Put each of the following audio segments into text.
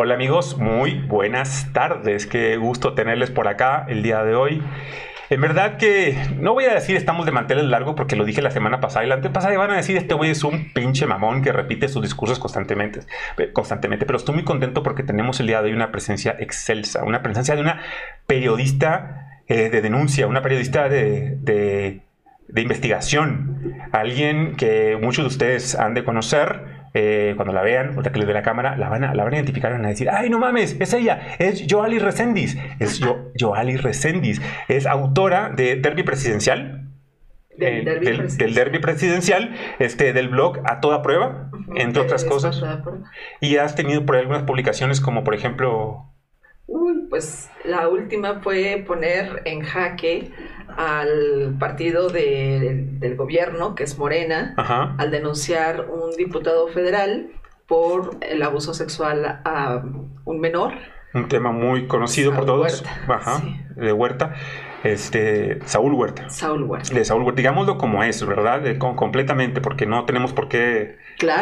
Hola amigos, muy buenas tardes. Qué gusto tenerles por acá el día de hoy. En verdad que no voy a decir estamos de manteles largo porque lo dije la semana pasada y la antepasada y van a decir este güey es un pinche mamón que repite sus discursos constantemente, constantemente. Pero estoy muy contento porque tenemos el día de hoy una presencia excelsa, una presencia de una periodista eh, de denuncia, una periodista de, de, de investigación, alguien que muchos de ustedes han de conocer eh, cuando la vean, ahorita que les dé la cámara, la van, a, la van a identificar y van a decir, ay, no mames, es ella, es Joali Resendiz, es yo, Joali Resendiz, es autora de Derby Presidencial, del, derby, presidencial. derby, presidencial. este, del blog A Toda Prueba, entre otras cosas. Y has tenido por ahí algunas publicaciones como por ejemplo... Uy, pues la última fue poner en jaque al partido del gobierno, que es Morena, al denunciar un diputado federal por el abuso sexual a un menor. Un tema muy conocido por todos. Ajá, de Huerta. Este, Saúl Huerta. Saúl Huerta. De Saúl Huerta. Digámoslo como es, ¿verdad? completamente, porque no tenemos por qué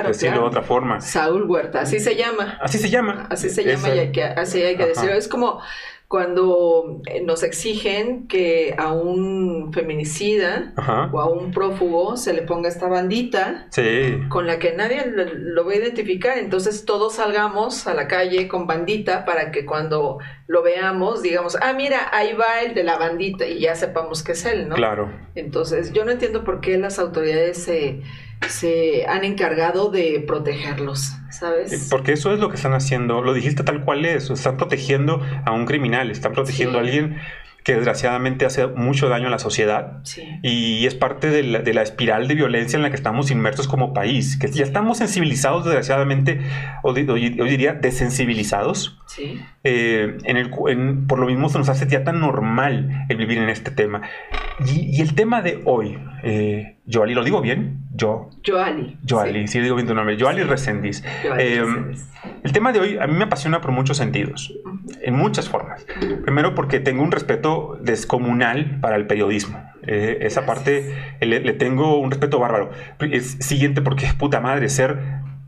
decirlo de otra forma. Saúl Huerta, así se llama. Así se llama. Así se llama y hay que, así hay que decirlo. Es como cuando eh, nos exigen que a un feminicida o a un prófugo se le ponga esta bandita con la que nadie lo, va a identificar. Entonces todos salgamos a la calle con bandita para que cuando lo veamos digamos, ah, mira, ahí va el de la bandita y ya sepamos que es él, ¿no? Claro. Entonces yo no entiendo por qué las autoridades se se han encargado de protegerlos, ¿sabes? Porque eso es lo que están haciendo, lo dijiste tal cual es, están protegiendo a un criminal, están protegiendo a alguien que desgraciadamente hace mucho daño a la sociedad y es parte de la, espiral de violencia en la que estamos inmersos como país, que ya estamos sensibilizados desgraciadamente, o, diría desensibilizados. Eh, en el, por lo mismo se nos hace ya tan normal el vivir en este tema. Y, el tema de hoy, eh, Joali, ¿lo digo bien? Yo. Joali. Joali, sí. digo bien tu nombre. Joali Resendiz. Eh, el tema de hoy a mí me apasiona por muchos sentidos, en muchas formas. Primero porque tengo un respeto descomunal para el periodismo. Eh, esa parte le, tengo un respeto bárbaro. Es siguiente porque, puta madre, ser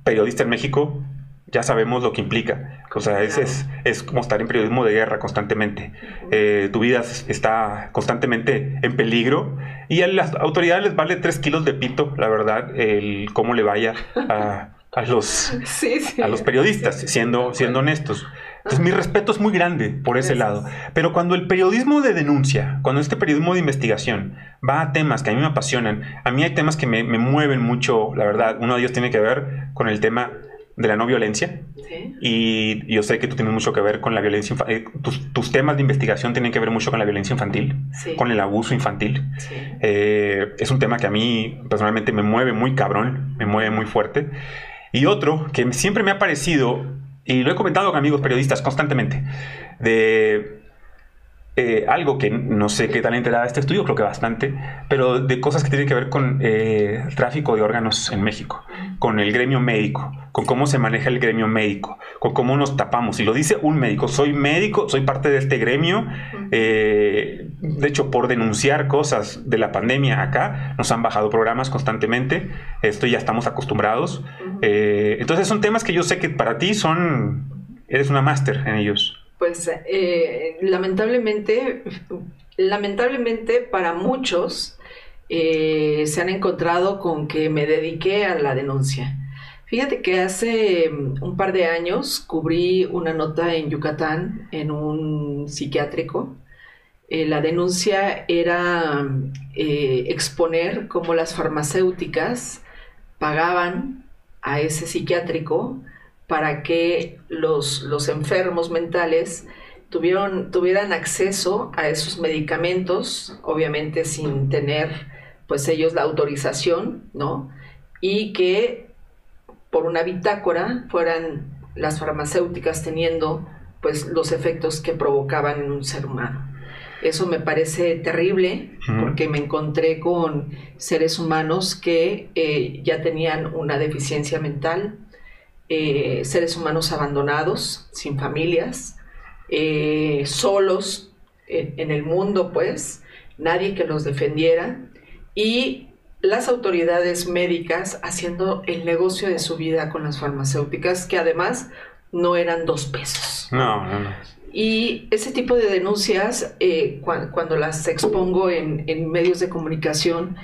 periodista en México ya sabemos lo que implica. O sea, es, es, como estar en periodismo de guerra constantemente. Eh, tu vida está constantemente en peligro y a las autoridades les vale tres kilos de pito, la verdad, el cómo le vaya a, a los, a los periodistas, siendo, siendo honestos. Entonces, mi respeto es muy grande por ese lado. Pero cuando el periodismo de denuncia, cuando este periodismo de investigación va a temas que a mí me apasionan, a mí hay temas que me, me mueven mucho, la verdad. Uno de ellos tiene que ver con el tema de la no violencia. Y yo sé que tú tienes mucho que ver con la violencia infantil. Eh, tus, temas de investigación tienen que ver mucho con la violencia infantil, con el abuso infantil. Eh, es un tema que a mí personalmente me mueve muy cabrón, me mueve muy fuerte. Y otro que siempre me ha parecido, y lo he comentado con amigos periodistas constantemente, de eh, algo que no sé qué tal enterada este estudio, creo que bastante, pero de cosas que tienen que ver con eh, tráfico de órganos en México, con el gremio médico, con cómo se maneja el gremio médico, con cómo nos tapamos. Y lo dice un médico, soy médico, soy parte de este gremio. Eh, de hecho, por denunciar cosas de la pandemia acá, nos han bajado programas constantemente. Esto ya estamos acostumbrados. entonces son temas que yo sé que para ti son, eres una máster en ellos. Pues eh, lamentablemente, lamentablemente para muchos eh, se han encontrado con que me dediqué a la denuncia. Fíjate que hace mm, un par de años cubrí una nota en Yucatán en un psiquiátrico. Eh, la denuncia era exponer cómo las farmacéuticas pagaban a ese psiquiátrico para que los, los enfermos mentales tuvieron, tuvieran acceso a esos medicamentos, obviamente sin tener pues ellos la autorización, ¿no? Y que por una bitácora fueran las farmacéuticas teniendo pues los efectos que provocaban en un ser humano. Eso me parece terrible porque me encontré con seres humanos que eh, ya tenían una deficiencia mental, eh, seres humanos abandonados, sin familias, eh, solos en el mundo, pues, nadie que los defendiera y las autoridades médicas haciendo el negocio de su vida con las farmacéuticas, que además no eran dos pesos. No, no, no. Y ese tipo de denuncias, eh, cuando las expongo en, medios de comunicación,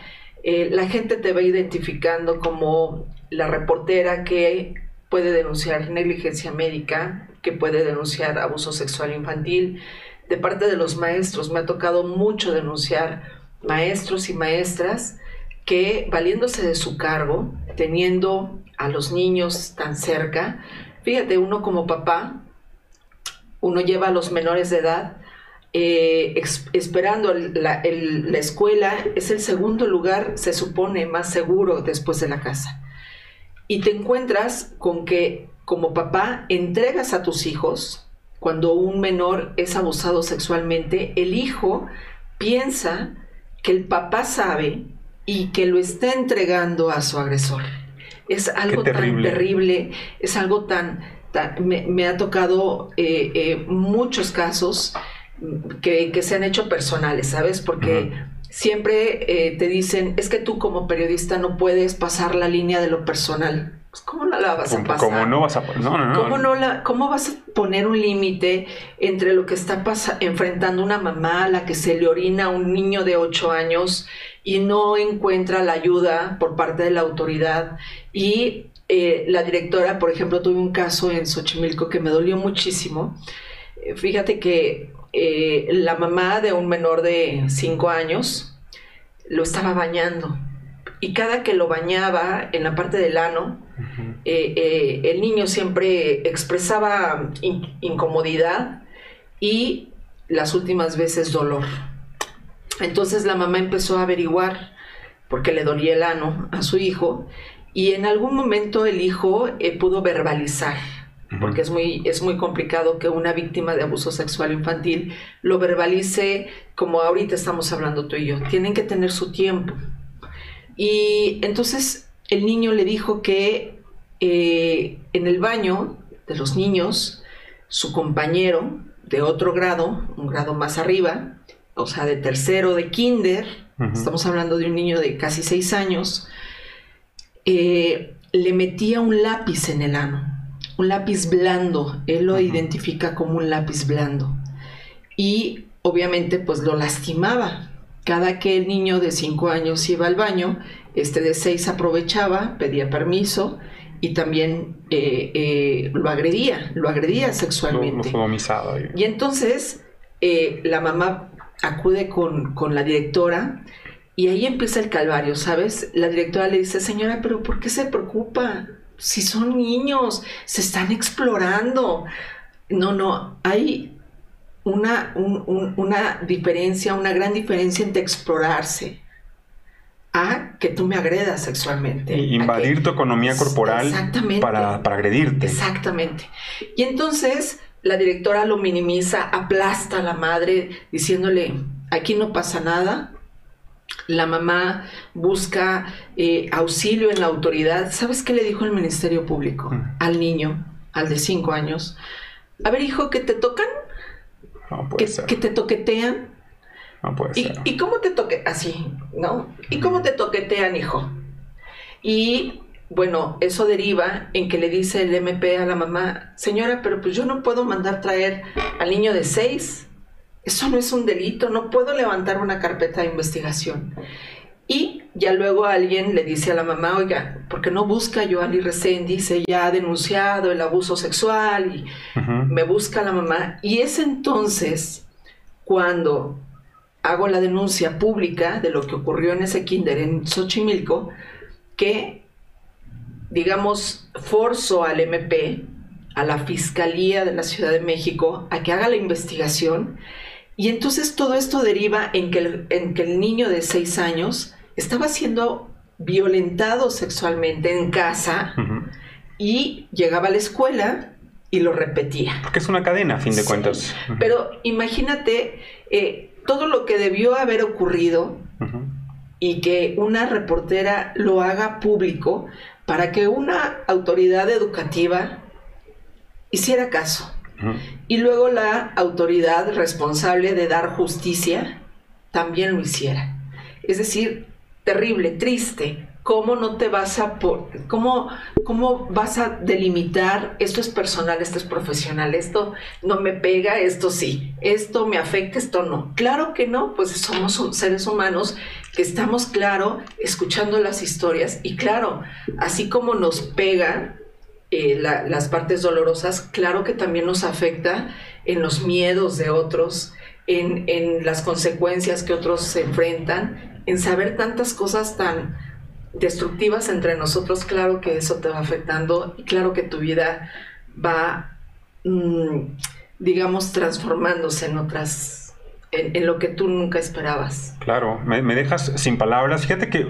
eh, la gente te va identificando como la reportera que puede denunciar negligencia médica, que puede denunciar abuso sexual infantil. De parte de los maestros, me ha tocado mucho denunciar maestros y maestras que, valiéndose de su cargo, teniendo a los niños tan cerca, fíjate, uno como papá uno lleva a los menores de edad eh, esperando la, escuela, es el segundo lugar, se supone, más seguro después de la casa. Y te encuentras con que como papá entregas a tus hijos, cuando un menor es abusado sexualmente, el hijo piensa que el papá sabe y que lo está entregando a su agresor. Es algo tan terrible, es algo tan me, ha tocado eh, eh, muchos casos que, se han hecho personales, ¿sabes? Porque siempre eh, te dicen, es que tú como periodista no puedes pasar la línea de lo personal. Pues, ¿Cómo no la vas a pasar? ¿Cómo no vas a no, no, ¿Cómo, no la, ¿Cómo vas a poner un límite entre lo que está enfrentando una mamá a la que se le orina a un niño de 8 años y no encuentra la ayuda por parte de la autoridad y eh, la directora, por ejemplo, tuve un caso en Xochimilco que me dolió muchísimo. Eh, fíjate que eh, la mamá de un menor de 5 años lo estaba bañando. Y cada que lo bañaba en la parte del ano, el niño siempre expresaba incomodidad y las últimas veces dolor. Entonces la mamá empezó a averiguar porque le dolía el ano a su hijo y en algún momento el hijo eh, pudo verbalizar, porque es muy, es muy complicado que una víctima de abuso sexual infantil lo verbalice como ahorita estamos hablando tú y yo. Tienen que tener su tiempo. Y entonces el niño le dijo que eh, en el baño de los niños, su compañero de otro grado, un grado más arriba, o sea, de tercero de kinder, estamos hablando de un niño de casi seis años, eh, le metía un lápiz en el ano, un lápiz blando, él lo identifica como un lápiz blando. Y obviamente pues lo lastimaba. Cada que el niño de 5 años iba al baño, este de 6 aprovechaba, pedía permiso y también eh, eh, lo agredía, lo agredía sexualmente. y entonces la mamá acude con, con la directora y ahí empieza el calvario, ¿sabes? La directora le dice, señora, pero ¿por qué se preocupa? Si son niños, se están explorando. No, no, hay una, una diferencia, una gran diferencia entre explorarse a que tú me agredas sexualmente. Y invadir tu economía corporal para, para agredirte. Exactamente. Y entonces la directora lo minimiza, aplasta a la madre diciéndole, aquí no pasa nada, la mamá busca eh, auxilio en la autoridad. ¿Sabes qué le dijo el Ministerio Público mm. al niño, al de cinco años? A ver, hijo, ¿que te tocan? No puede ser. ¿Que te toquetean? No puede ser. ¿Y cómo te toque? Así, ¿no? ¿Y cómo te toquetean, hijo? Y bueno, eso deriva en que le dice el MP a la mamá, señora, pero pues yo no puedo mandar traer al niño de seis eso no es un delito, no puedo levantar una carpeta de investigación. Y ya luego alguien le dice a la mamá, oiga, ¿por qué no busca a Joali Reséndiz? Ella ha denunciado el abuso sexual y me busca la mamá. Y es entonces cuando hago la denuncia pública de lo que ocurrió en ese kinder en Xochimilco, que, digamos, forzo al MP, a la Fiscalía de la Ciudad de México, a que haga la investigación y entonces todo esto deriva en que el, en que el niño de seis años estaba siendo violentado sexualmente en casa y llegaba a la escuela y lo repetía. Porque es una cadena, a fin de cuentas. Pero imagínate, eh, todo lo que debió haber ocurrido y que una reportera lo haga público para que una autoridad educativa hiciera caso. Y luego la autoridad responsable de dar justicia también lo hiciera. Es decir, terrible, triste, ¿cómo no te vas a cómo, cómo vas a delimitar esto es personal, esto es profesional, esto no me pega, esto sí, esto me afecta, esto no? Claro que no, pues somos seres humanos que estamos claro escuchando las historias y claro, así como nos pega eh, las partes dolorosas, claro que también nos afecta en los miedos de otros, en, en las consecuencias que otros se enfrentan, en saber tantas cosas tan destructivas entre nosotros, claro que eso te va afectando y claro que tu vida va, mm, digamos, transformándose en otras, en, lo que tú nunca esperabas. Claro, me, dejas sin palabras. Fíjate que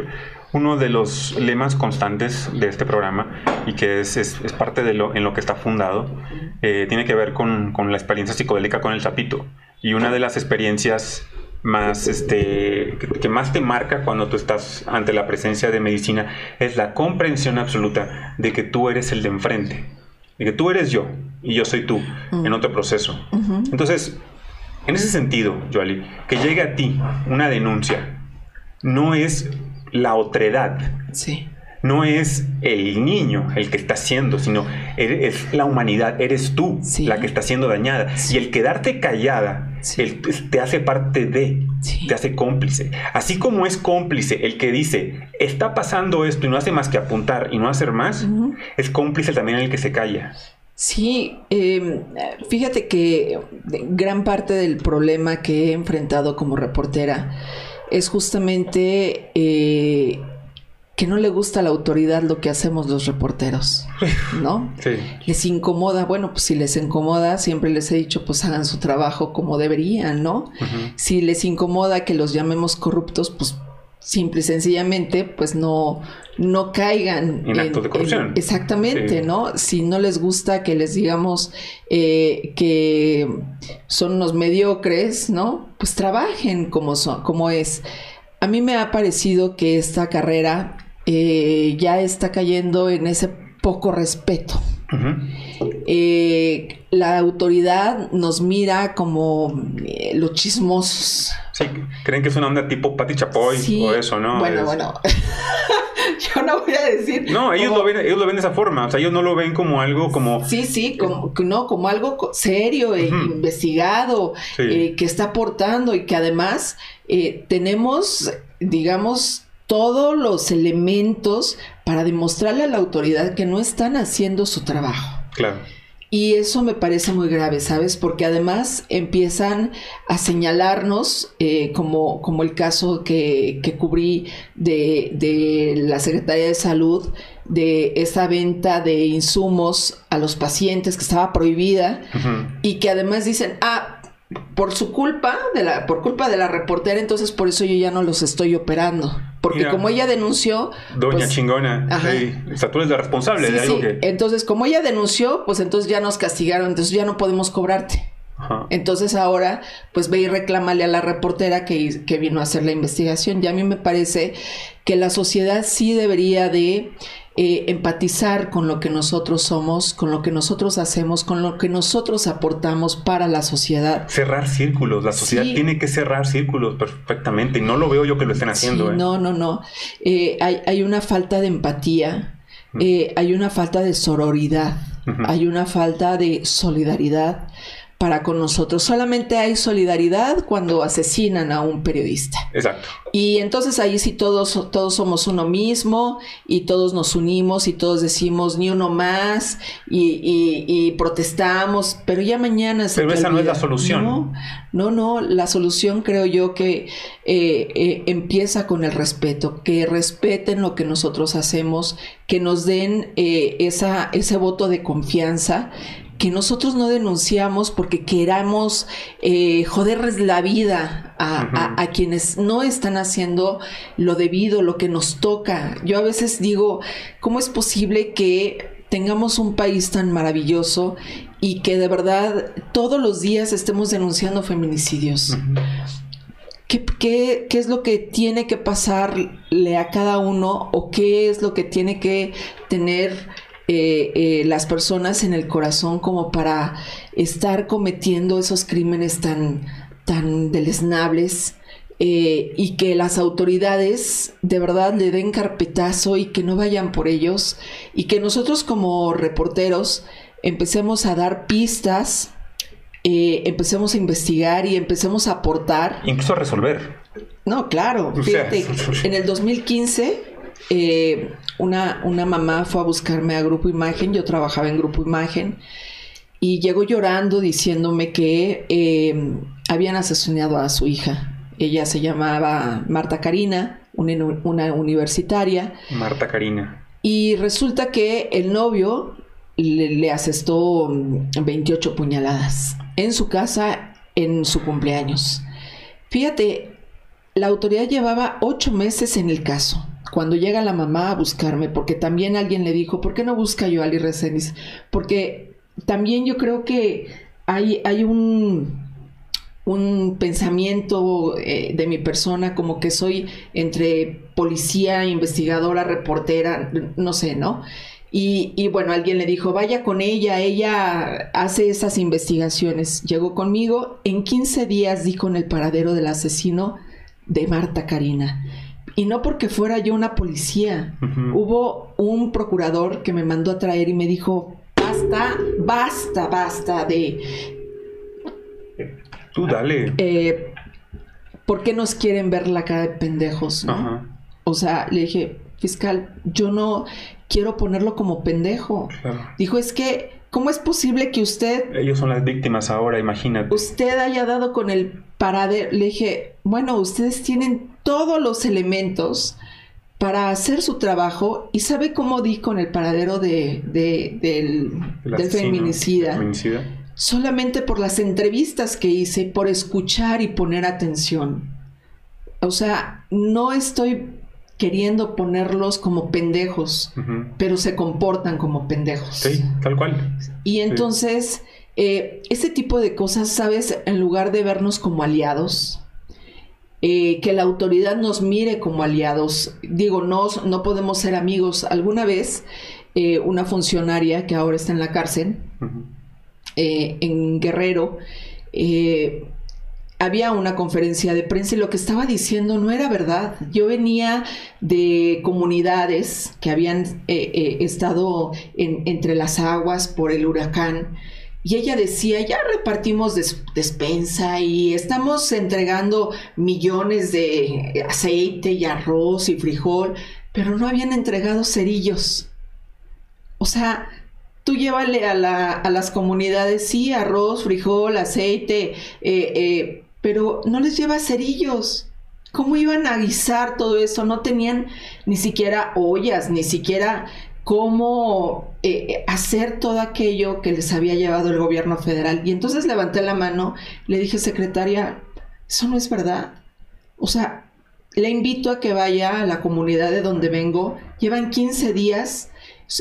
uno de los lemas constantes de este programa y que es, es, parte de lo en lo que está fundado, eh, tiene que ver con, con la experiencia psicodélica con el sapito. Y una de las experiencias más este que, más te marca cuando tú estás ante la presencia de medicina es la comprensión absoluta de que tú eres el de enfrente, de que tú eres yo y yo soy tú en otro proceso. Entonces, en ese sentido, Joali, que llegue a ti una denuncia no es la otredad. Sí no es el niño el que está siendo, sino es la humanidad, eres tú la que está siendo dañada. Y el quedarte callada te hace parte de, te hace cómplice. Así como es cómplice el que dice, está pasando esto y no hace más que apuntar y no hacer más, es cómplice también el que se calla. Sí, em, fíjate que gran parte del problema que he enfrentado como reportera es justamente eh, que no le gusta a la autoridad lo que hacemos los reporteros, ¿no? Sí. Les incomoda, bueno, pues si les incomoda, siempre les he dicho, pues hagan su trabajo como deberían, ¿no? Si les incomoda que los llamemos corruptos, pues simple y sencillamente, pues no, no caigan en, actos de corrupción. exactamente, ¿no? Si no les gusta que les digamos eh, que son unos mediocres, ¿no? Pues trabajen como son, como es. A mí me ha parecido que esta carrera eh, ya está cayendo en ese poco respeto. Eh, la autoridad nos mira como eh, los chismosos. Sí, creen que es una onda tipo Pati Chapoy o eso, ¿no? Bueno, bueno. Yo no voy a decir. No, ellos, lo ven, ellos lo ven de esa forma. O sea, ellos no lo ven como algo como. Sí, sí, como, no, como algo serio e investigado, que está aportando y que además tenemos, digamos, todos los elementos para demostrarle a la autoridad que no están haciendo su trabajo. Claro. Y eso me parece muy grave, ¿sabes? Porque además empiezan a señalarnos, eh, como, como el caso que, que cubrí de, de, la Secretaría de Salud, de esa venta de insumos a los pacientes que estaba prohibida y que además dicen, ah, por su culpa, de la, por culpa de la reportera, entonces por eso yo ya no los estoy operando. Porque como ella denunció. Doña pues, chingona. sea, tú eres la responsable de algo que. Entonces, como ella denunció, pues entonces ya nos castigaron, entonces ya no podemos cobrarte. Entonces ahora, pues ve y reclámale a la reportera que, que vino a hacer la investigación. Y a mí me parece que la sociedad sí debería de eh, empatizar con lo que nosotros somos, con lo que nosotros hacemos, con lo que nosotros aportamos para la sociedad. Cerrar círculos, la sociedad tiene que cerrar círculos perfectamente y no lo veo yo que lo estén haciendo. ¿eh? No, no, no. Eh, hay, hay, una falta de empatía, hay una falta de sororidad, hay una falta de solidaridad para con nosotros. Solamente hay solidaridad cuando asesinan a un periodista. Exacto. Y entonces ahí sí todos, todos somos uno mismo y todos nos unimos y todos decimos ni uno más y, protestamos, pero ya mañana se... Pero esa no es la solución. No, no, no, la solución creo yo que eh, eh, empieza con el respeto, que respeten lo que nosotros hacemos, que nos den eh, esa, ese voto de confianza que nosotros no denunciamos porque queramos eh, joderles la vida a, quienes no están haciendo lo debido, lo que nos toca. Yo a veces digo, ¿cómo es posible que tengamos un país tan maravilloso y que de verdad todos los días estemos denunciando feminicidios? ¿Qué, es lo que tiene que pasarle a cada uno o qué es lo que tiene que tener eh, eh, las personas en el corazón como para estar cometiendo esos crímenes tan, tan deleznables? Eh, y que las autoridades de verdad le den carpetazo y que no vayan por ellos y que nosotros como reporteros empecemos a dar pistas, empecemos a investigar y empecemos a aportar. Incluso a resolver. No, claro. Fíjate, en el 2015 eh, una, una mamá fue a buscarme a Grupo Imagen, yo trabajaba en Grupo Imagen, y llegó llorando diciéndome que habían asesinado a su hija ella se llamaba Marta Karina, una, universitaria. Marta Karina. Y resulta que el novio le, asestó 28 mm, puñaladas en su casa en su cumpleaños. Fíjate, la autoridad llevaba ocho meses en el caso. Cuando llega la mamá a buscarme, porque también alguien le dijo, ¿por qué no busca yo a Ali Reséndiz? Porque también yo creo que hay, hay un, un pensamiento eh, de mi persona como que soy entre policía, investigadora, reportera, no sé, ¿no? Y, y, bueno, alguien le dijo, vaya con ella, ella hace esas investigaciones. Llegó conmigo, en 15 días di con el paradero del asesino de Marta Karina. Y no porque fuera yo una policía. Hubo un procurador que me mandó a traer y me dijo, basta, basta, basta de Tú dale. Eh, ¿Por qué nos quieren ver la cara de pendejos? O sea, le dije, fiscal, yo no quiero ponerlo como pendejo. Dijo, es que, ¿cómo es posible que usted... Ellos son las víctimas ahora, imagínate. Usted haya dado con el paradero. Le dije, bueno, ustedes tienen todos los elementos para hacer su trabajo y sabe cómo di con el paradero de, del, del feminicida. feminicida solamente por las entrevistas que hice, por escuchar y poner atención. O sea, no estoy queriendo ponerlos como pendejos, pero se comportan como pendejos. Sí, tal cual. Y entonces, eh, ese tipo de cosas, ¿sabes? En lugar de vernos como aliados, eh, que la autoridad nos mire como aliados. Digo, no, no podemos ser amigos. Alguna vez, eh, una funcionaria que ahora está en la cárcel, eh, en Guerrero, eh, había una conferencia de prensa y lo que estaba diciendo no era verdad. Yo venía de comunidades que habían eh, estado entre las aguas por el huracán y ella decía, ya repartimos despensa y estamos entregando millones de aceite y arroz y frijol, pero no habían entregado cerillos. O sea, tú llévale a, las comunidades, sí, arroz, frijol, aceite, eh, eh, pero no les lleva cerillos. ¿Cómo iban a guisar todo eso? No tenían ni siquiera ollas, ni siquiera cómo eh, hacer todo aquello que les había llevado el gobierno federal. Y entonces levanté la mano, le dije, secretaria, eso no es verdad. O sea, le invito a que vaya a la comunidad de donde vengo. Llevan 15 días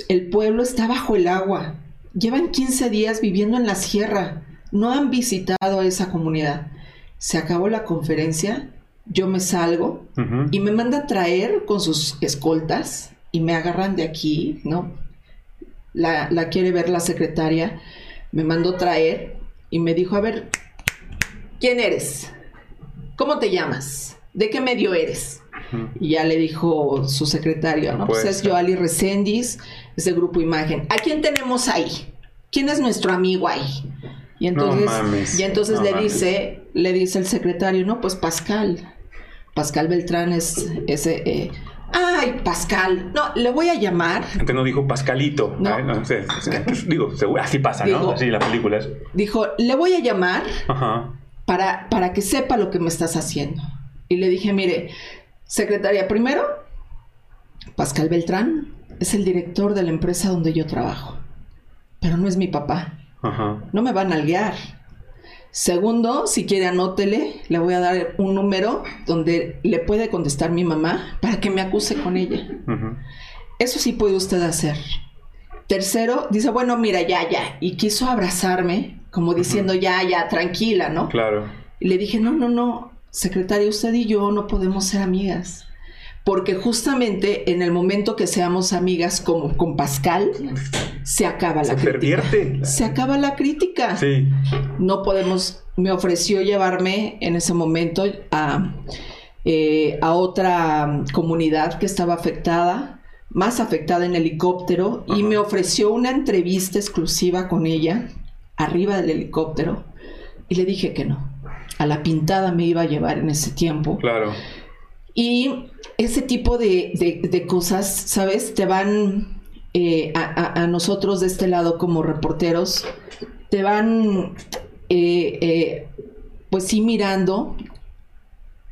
el pueblo está bajo el agua. Llevan 15 días viviendo en la sierra. No han visitado a esa comunidad. Se acabó la conferencia, yo me salgo y me manda a traer con sus escoltas y me agarran de aquí, ¿no? La, la quiere ver la secretaria. Me mandó traer y me dijo, a ver, ¿quién eres? ¿Cómo te llamas? ¿De qué medio eres? Y ya le dijo su secretario, ¿no? Pues es Joali Resendiz, es de Grupo Imagen. ¿A quién tenemos ahí? ¿Quién es nuestro amigo ahí? Y entonces, y entonces le dice, le dice el secretario, no, pues Pascal. Pascal Beltrán es ese. Eh, Ay, Pascal. No, le voy a llamar. Antes no dijo Pascalito. No. no sé, digo, así pasa, ¿no? Así las películas. Dijo, le voy a llamar Para, para que sepa lo que me estás haciendo. Y le dije, mire, Secretaria, primero, Pascal Beltrán es el director de la empresa donde yo trabajo, pero no es mi papá. No me van a guiar. Segundo, si quiere anótele, le voy a dar un número donde le puede contestar mi mamá para que me acuse con ella. Eso sí puede usted hacer. Tercero, dice, bueno, mira, ya, ya. Y quiso abrazarme, como diciendo, ya, ya, tranquila, ¿no? Claro. Y le dije, no, no, no, secretaria, usted y yo no podemos ser amigas. Porque justamente en el momento que seamos amigas como con Pascal, se acaba la se crítica. Pervierte. Se acaba la crítica. Sí. No podemos, me ofreció llevarme en ese momento a, eh, a otra comunidad que estaba afectada, más afectada en helicóptero, y me ofreció una entrevista exclusiva con ella arriba del helicóptero. Y le dije que no. A la pintada me iba a llevar en ese tiempo. Claro. Y ese tipo de, de, cosas, ¿sabes? Te van eh, a, a, nosotros de este lado como reporteros, te van, eh, eh, pues sí, mirando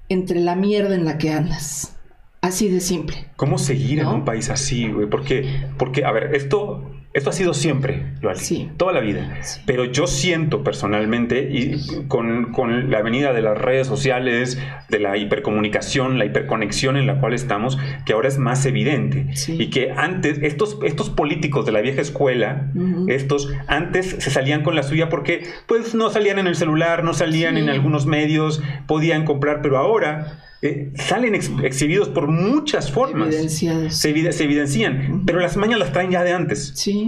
entre la mierda en la que andas. Así de simple. ¿Cómo seguir en un país así, güey? Porque, porque, a ver, esto esto ha sido siempre, sí. toda la vida. Pero yo siento personalmente, y con, con, la venida de las redes sociales, de la hipercomunicación, la hiperconexión en la cual estamos, que ahora es más evidente. Y que antes, estos, estos políticos de la vieja escuela, estos antes se salían con la suya porque pues no salían en el celular, no salían en algunos medios, podían comprar, pero ahora eh, salen exhibidos por muchas formas. Se, evidencian, pero las mañas las traen ya de antes. Sí.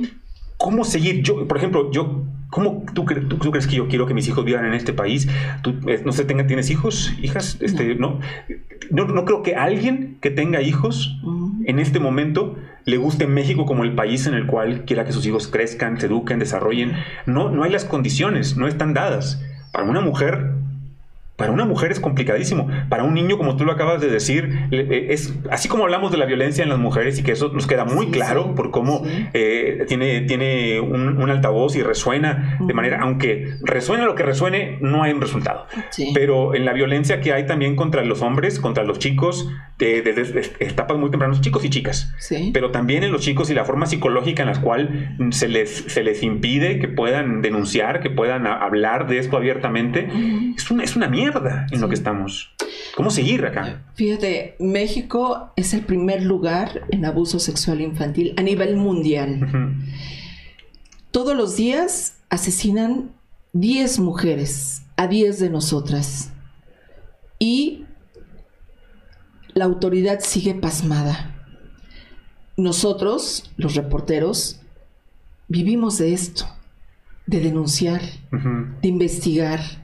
¿Cómo seguir? Yo, por ejemplo, yo, ¿cómo tú, tú, crees que yo quiero que mis hijos vivan en este país? ¿Tú, eh, no sé, tenga, ¿tienes hijos, hijas? Este, no. ¿no? No, creo que alguien que tenga hijos en este momento le guste México como el país en el cual quiera que sus hijos crezcan, se eduquen, desarrollen. No, no hay las condiciones, no están dadas. Para una mujer para una mujer es complicadísimo. Para un niño, como tú lo acabas de decir, eh, es así como hablamos de la violencia en las mujeres y que eso nos queda muy claro por cómo eh, tiene, tiene un, altavoz y resuena de manera, aunque resuene lo que resuene, no hay un resultado. Pero en la violencia que hay también contra los hombres, contra los chicos, desde etapas muy tempranas, chicos y chicas. Pero también en los chicos y la forma psicológica en la cual se les, se les impide que puedan denunciar, que puedan hablar de esto abiertamente, es, una, es una mierda en lo que estamos. ¿Cómo seguir acá? Fíjate, México es el primer lugar en abuso sexual infantil a nivel mundial. Todos los días asesinan 10 mujeres a 10 de nosotras. Y la autoridad sigue pasmada. Nosotros, los reporteros, vivimos de esto, de denunciar, de investigar,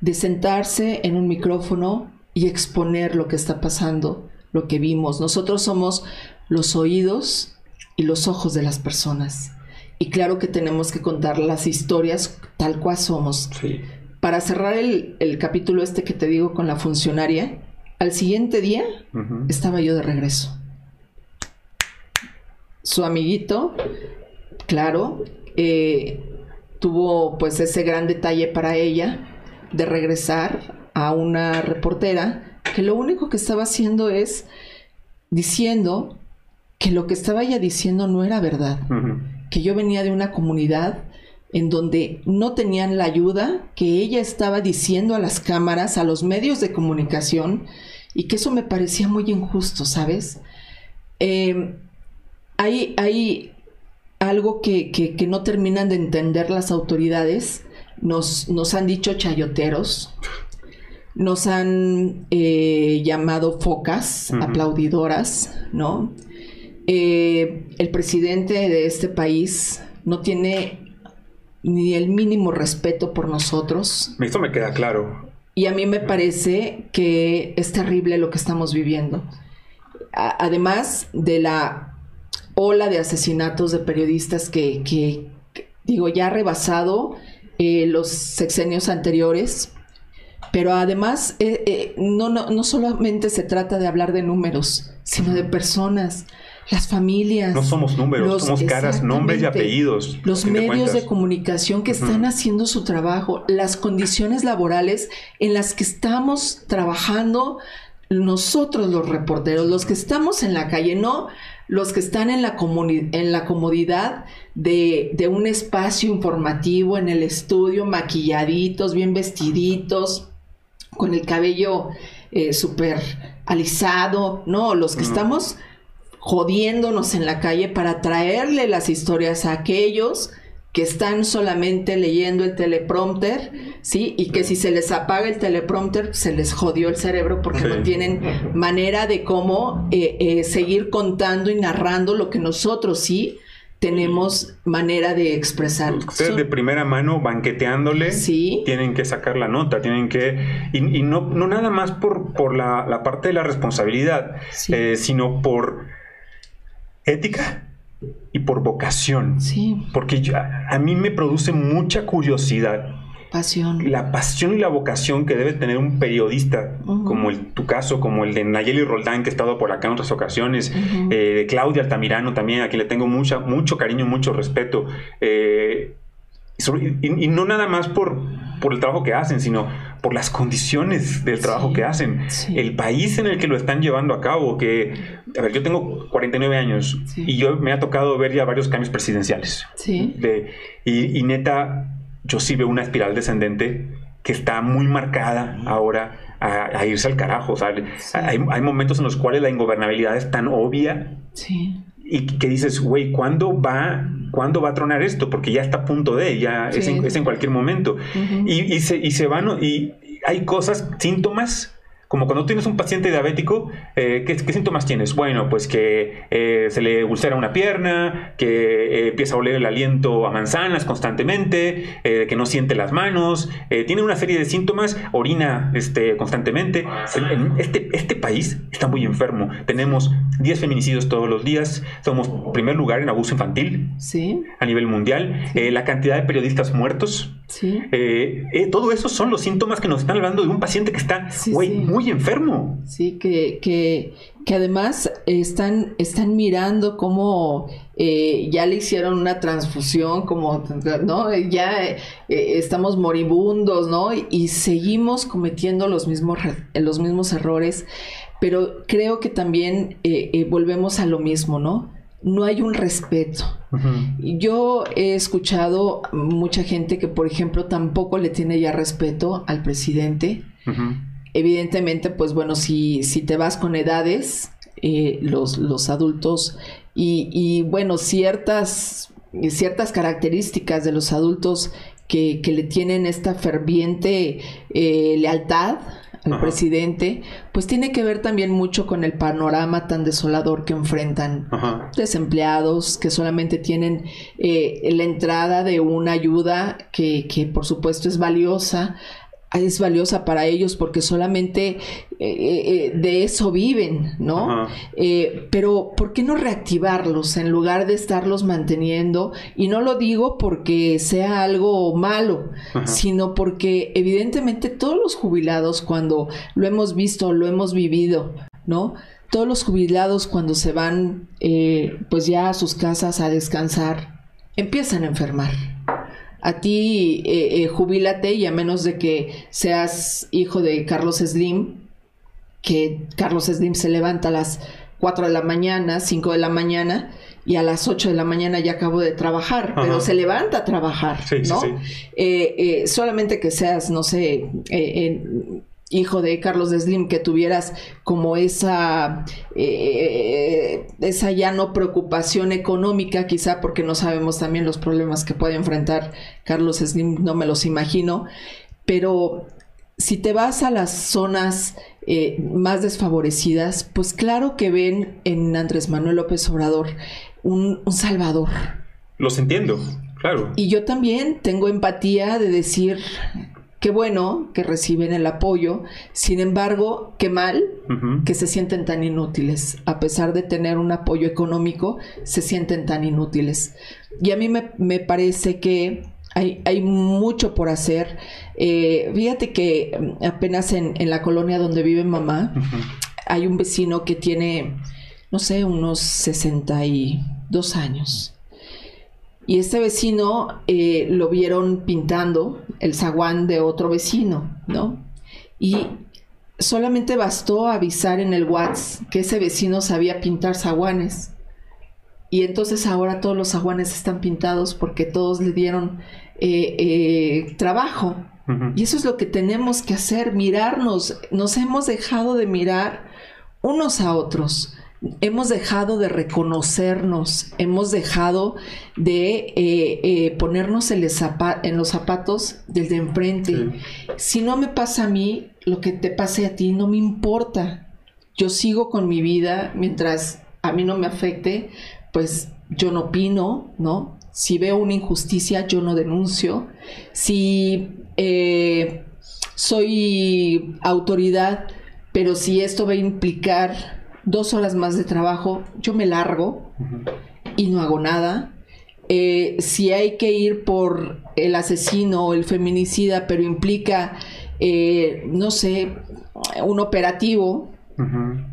de sentarse en un micrófono y exponer lo que está pasando, lo que vimos. Nosotros somos los oídos y los ojos de las personas. Y claro que tenemos que contar las historias tal cual somos. Para cerrar el, capítulo este que te digo con la funcionaria, al siguiente día estaba yo de regreso. Su amiguito, claro, eh, tuvo pues ese gran detalle para ella de regresar a una reportera que lo único que estaba haciendo es diciendo que lo que estaba ella diciendo no era verdad, que yo venía de una comunidad en donde no tenían la ayuda que ella estaba diciendo a las cámaras, a los medios de comunicación, y que eso me parecía muy injusto, ¿sabes? Eh, hay, hay, algo que, que, no terminan de entender las autoridades nos, nos han dicho chayoteros, nos han eh, llamado focas, aplaudidoras, ¿no? Eh, el presidente de este país no tiene ni el mínimo respeto por nosotros. Esto me queda claro. Y a mí me parece que es terrible lo que estamos viviendo. además de la ola de asesinatos de periodistas que, que digo, ya ha rebasado eh, los sexenios anteriores, pero además eh, eh, no, no, no, solamente se trata de hablar de números, sino de personas, las familias. No somos números, somos caras, nombres y apellidos. Los medios de, comunicación que están haciendo su trabajo, las condiciones laborales en las que estamos trabajando nosotros los reporteros, los que estamos en la calle, no los que están en la, en la comodidad de, un espacio informativo en el estudio, maquilladitos, bien vestiditos, con el cabello eh, súper alisado, no, los que estamos jodiéndonos en la calle para traerle las historias a aquellos que están solamente leyendo el teleprompter, ¿sí? Y que si se les apaga el teleprompter, se les jodió el cerebro porque no tienen manera de cómo eh, eh, seguir contando y narrando lo que nosotros sí tenemos manera de expresar. Ustedes de primera mano, banqueteándole, tienen que sacar la nota, tienen que... Y, no, no nada más por, por la, parte de la responsabilidad, eh, sino por ética y por vocación. Sí. Porque a mí me produce mucha curiosidad. Pasión. La pasión y la vocación que debe tener un periodista, como el, tu caso, como el de Nayeli Roldán, que ha estado por acá en otras ocasiones, eh, de Claudia Altamirano también, a quien le tengo mucha, mucho cariño, mucho respeto. Eh, y, no nada más por, por el trabajo que hacen, sino por las condiciones del trabajo que hacen, el país en el que lo están llevando a cabo, que, a ver, yo tengo 49 años y yo me ha tocado ver ya varios cambios presidenciales. De, y, neta, yo sí veo una espiral descendente que está muy marcada ahora a, irse al carajo. hay, hay, momentos en los cuales la ingobernabilidad es tan obvia. Y que dices, güey, ¿cuándo va, ¿cuándo va a tronar esto? Porque ya está a punto de, ya es, en, cualquier momento. y, y, se, y se van, y hay cosas, síntomas como cuando tienes un paciente diabético, eh, ¿qué, síntomas tienes? Bueno, pues que eh, se le ulcera una pierna, que eh, empieza a oler el aliento a manzanas constantemente, que no siente las manos, tiene una serie de síntomas, orina este, constantemente. este, este país está muy enfermo. Tenemos 10 feminicidios todos los días, somos primer lugar en abuso infantil ¿Sí? a nivel mundial, la cantidad de periodistas muertos. Sí. todo eso son los síntomas que nos están hablando de un paciente que está muy enfermo. Sí, que, que, que además están, están mirando cómo eh, ya le hicieron una transfusión, como, ¿no? Ya eh, estamos moribundos, ¿no? Y seguimos cometiendo los mismos, los mismos errores, pero creo que también eh, volvemos a lo mismo, ¿no? no hay un respeto. Yo he escuchado mucha gente que, por ejemplo, tampoco le tiene ya respeto al presidente. Evidentemente, pues bueno, si, si te vas con edades, eh, los, los, adultos y, bueno, ciertas, ciertas características de los adultos que, le tienen esta ferviente eh, lealtad al presidente, pues tiene que ver también mucho con el panorama tan desolador que enfrentan desempleados que solamente tienen eh, la entrada de una ayuda que, que por supuesto es valiosa es valiosa para ellos porque solamente eh, eh, de eso viven, ¿no? Eh, pero ¿por qué no reactivarlos en lugar de estarlos manteniendo? Y no lo digo porque sea algo malo, sino porque evidentemente todos los jubilados cuando lo hemos visto, lo hemos vivido, ¿no? Todos los jubilados cuando se van pues ya a sus casas a descansar, empiezan a enfermar a ti eh, eh, jubílate y a menos de que seas hijo de Carlos Slim, que Carlos Slim se levanta a las 4 de la mañana, 5 de la mañana, y a las 8 de la mañana ya acabo de trabajar, pero se levanta a trabajar, ¿no? Eh, solamente que seas, no sé, hijo de Carlos Slim, que tuvieras como esa, eh, esa ya no preocupación económica, quizá porque no sabemos también los problemas que puede enfrentar Carlos Slim, no me los imagino, pero si te vas a las zonas eh, más desfavorecidas, pues claro que ven en Andrés Manuel López Obrador un, un salvador. Los entiendo, claro. Y yo también tengo empatía de decir, Qué bueno que reciben el apoyo, sin embargo, qué mal que se sienten tan inútiles. A pesar de tener un apoyo económico, se sienten tan inútiles. Y a mí me, parece que hay, hay, mucho por hacer. Eh, fíjate que mm, apenas en, la colonia donde vive mamá, hay un vecino que tiene, no sé, unos 62 años. Y este vecino eh, lo vieron pintando el zaguán de otro vecino, ¿no? Y solamente bastó avisar en el WhatsApp que ese vecino sabía pintar zaguanes. Y entonces ahora todos los zaguanes están pintados porque todos le dieron eh, eh, trabajo. Y eso es lo que tenemos que hacer, mirarnos. Nos hemos dejado de mirar unos a otros. Hemos dejado de reconocernos, hemos dejado de eh, eh, ponernos en, los zapatos del de enfrente. Si no me pasa a mí, lo que te pase a ti no me importa. Yo sigo con mi vida mientras a mí no me afecte, pues yo no opino, ¿no? Si veo una injusticia, yo no denuncio. Si eh, soy autoridad, pero si esto va a implicar dos horas más de trabajo, yo me largo y no hago nada. Eh, si hay que ir por el asesino o el feminicida, pero implica, eh, no sé, un operativo,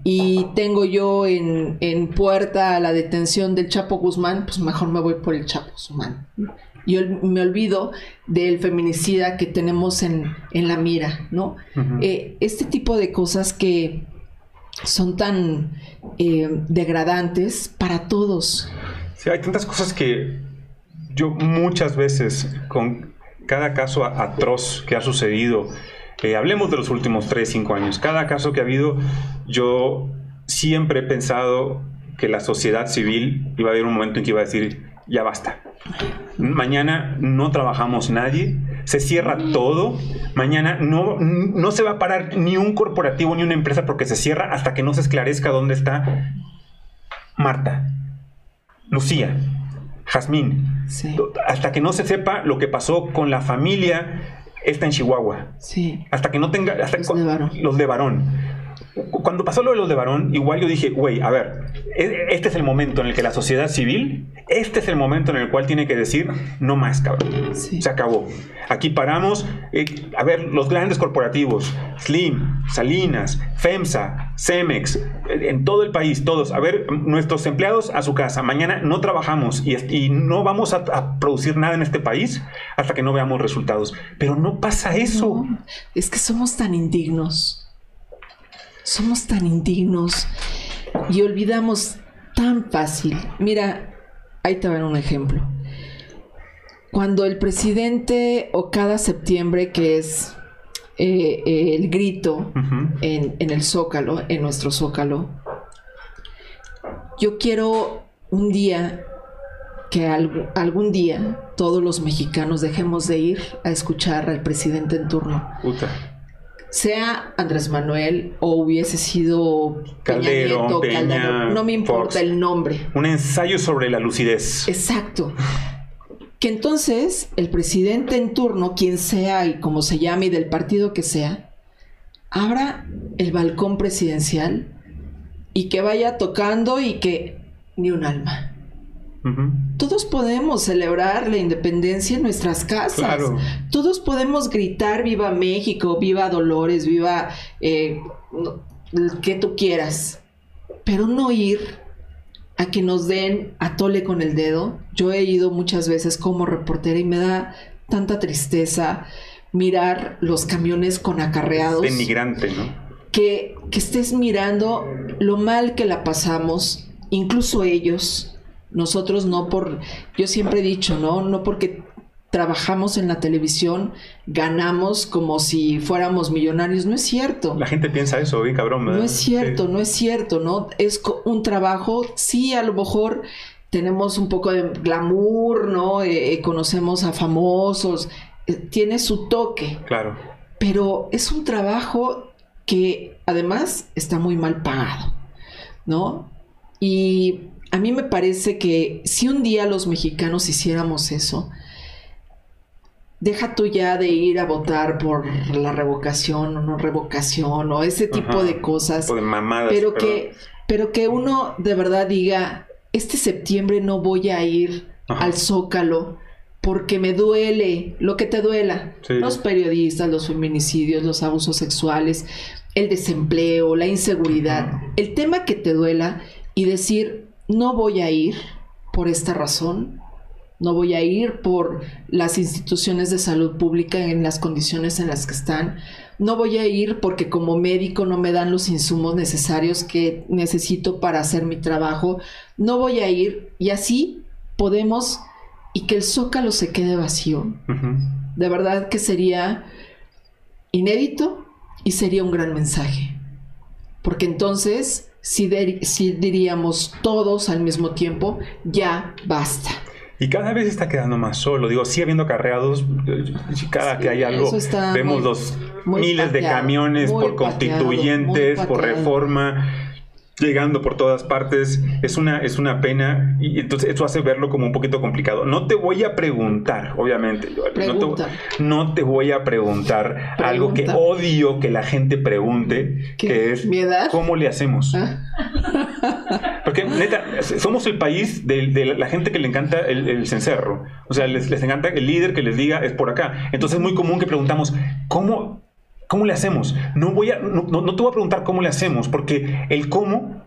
y tengo yo en, en, puerta la detención del Chapo Guzmán, pues mejor me voy por el Chapo Guzmán. Y me olvido del feminicida que tenemos en, en la mira, ¿no? Eh, este tipo de cosas que son tan eh, degradantes para todos. Sí, hay tantas cosas que yo muchas veces, con cada caso atroz que ha sucedido, eh, hablemos de los últimos 3, 5 años, cada caso que ha habido, yo siempre he pensado que la sociedad civil iba a haber un momento en que iba a decir, ya basta. Mañana no trabajamos nadie, se cierra todo. Mañana no, no se va a parar ni un corporativo ni una empresa porque se cierra hasta que no se esclarezca dónde está Marta, Lucía, Jazmín. Hasta que no se sepa lo que pasó con la familia esta en Chihuahua. Sí. Hasta que no tenga. Los de varón cuando pasó lo de los de varón, igual yo dije, güey, a ver, e, este es el momento en el que la sociedad civil, este es el momento en el cual tiene que decir, no más, cabrón. Se acabó. Aquí paramos, eh, a ver, los grandes corporativos, Slim, Salinas, FEMSA, Cemex, en todo el país, todos, a ver, nuestros empleados a su casa. Mañana no trabajamos y, no vamos a, producir nada en este país hasta que no veamos resultados. Pero no pasa eso. es que somos tan indignos somos tan indignos y olvidamos tan fácil. Mira, ahí te va un ejemplo. Cuando el presidente o cada septiembre, que es eh, eh, el grito en, el zócalo, en nuestro zócalo, yo quiero un día que algún día todos los mexicanos dejemos de ir a escuchar al presidente en turno sea Andrés Manuel o hubiese sido Calderón, no me importa el nombre. Un ensayo sobre la lucidez. Exacto. Que entonces el presidente en turno, quien sea y como se llame y del partido que sea, abra el balcón presidencial y que vaya tocando y que ni un alma. Todos podemos celebrar la independencia en nuestras casas. Todos podemos gritar viva México, viva Dolores, viva eh, que tú quieras. Pero no ir a que nos den a tole con el dedo. Yo he ido muchas veces como reportera y me da tanta tristeza mirar los camiones con acarreados. Denigrante, ¿no? Que, que estés mirando lo mal que la pasamos, incluso ellos, nosotros no por, yo siempre he dicho, ¿no? No porque trabajamos en la televisión, ganamos como si fuéramos millonarios. No es cierto. La gente piensa eso, bien cabrón. No es cierto, no es cierto, ¿no? Es un trabajo, sí, a lo mejor tenemos un poco de glamour, ¿no? Eh, eh, conocemos a famosos, eh, tiene su toque. Claro. Pero es un trabajo que además está muy mal pagado, ¿no? Y a mí me parece que si un día los mexicanos hiciéramos eso, deja tú ya de ir a votar por la revocación o no revocación o ese tipo de cosas. de mamadas, pero que, pero que uno de verdad diga, este septiembre no voy a ir al Zócalo porque me duele lo que te duela. Los periodistas, los feminicidios, los abusos sexuales, el desempleo, la inseguridad, el tema que te duela y decir, no voy a ir por esta razón, no voy a ir por las instituciones de salud pública en las condiciones en las que están, no voy a ir porque como médico no me dan los insumos necesarios que necesito para hacer mi trabajo, no voy a ir y así podemos y que el zócalo se quede vacío. De verdad que sería inédito y sería un gran mensaje. Porque entonces si, si diríamos todos al mismo tiempo, ya basta. Y cada vez está quedando más solo. Digo, sigue habiendo carreados. Cada que hay algo, vemos los miles de camiones por constituyentes, por reforma llegando por todas partes. Es una, es una pena y entonces eso hace verlo como un poquito complicado. No te voy a preguntar, obviamente, no te, voy a preguntar algo que odio que la gente pregunte, que es ¿cómo le hacemos? Ah. Porque neta, somos el país de, la gente que le encanta el, cencerro. O sea, les, les encanta el líder que les diga es por acá. Entonces es muy común que preguntamos, ¿cómo, ¿Cómo le hacemos? No, voy a, no, te voy a preguntar cómo le hacemos, porque el cómo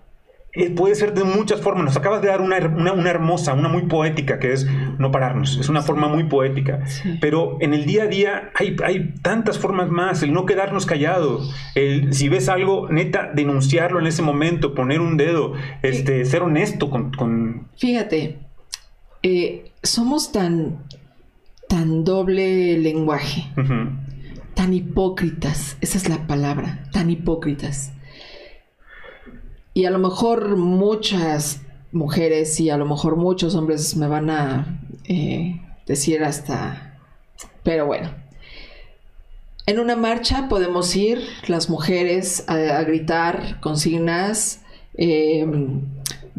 eh, puede ser de muchas formas. Nos acabas de dar una, hermosa, una muy poética, que es no pararnos. Es una forma muy poética. Pero en el día a día hay, hay, tantas formas más. El no quedarnos callados. El, si ves algo, neta, denunciarlo en ese momento, poner un dedo, este, ser honesto con... Fíjate, eh, somos tan, tan doble lenguaje tan hipócritas, esa es la palabra, tan hipócritas. Y a lo mejor muchas mujeres y a lo mejor muchos hombres me van a eh, decir hasta... Pero bueno, en una marcha podemos ir las mujeres a, gritar consignas, eh,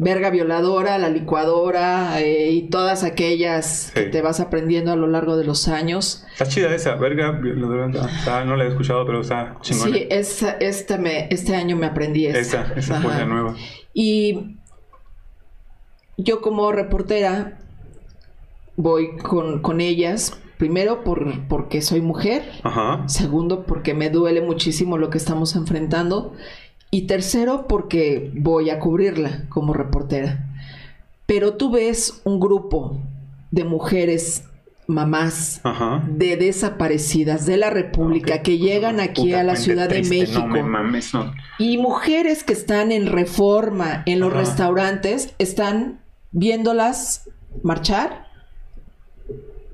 verga violadora, la licuadora eh, y todas aquellas que te vas aprendiendo a lo largo de los años. Está chida esa, verga violadora. no la he escuchado, pero está chingona. Sí, este, me, este año me aprendí esa. Esa, esa fue la nueva. Y yo como reportera voy con, ellas Primero por, porque soy mujer. Ajá. Segundo porque me duele muchísimo lo que estamos enfrentando. Y tercero, porque voy a cubrirla como reportera. Pero tú ves un grupo de mujeres mamás de desaparecidas de la República que llegan aquí a la Ciudad de México y mujeres que están en reforma en los restaurantes están viéndolas marchar.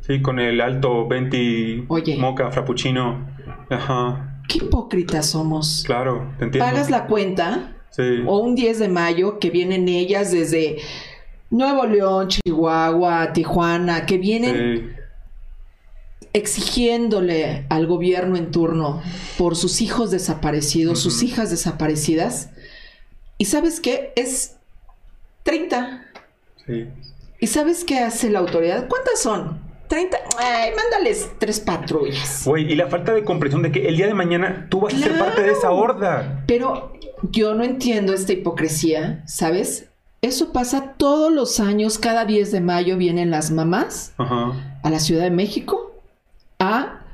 Sí, con el alto 20 moca frappuccino. Ajá. Qué hipócritas somos. Claro, te entiendo. Pagas la cuenta. Sí. O un 10 de mayo que vienen ellas desde Nuevo León, Chihuahua, Tijuana, que vienen exigiéndole al gobierno en turno por sus hijos desaparecidos, sus hijas desaparecidas. ¿Y sabes qué? Es 30. Sí. ¿Y sabes qué hace la autoridad? ¿Cuántas son? 30, ay, mándales tres patrullas. Güey, y la falta de comprensión de que el día de mañana tú vas a ser parte de esa horda. Pero yo no entiendo esta hipocresía, ¿sabes? Eso pasa todos los años, cada 10 de mayo vienen las mamás a la Ciudad de México a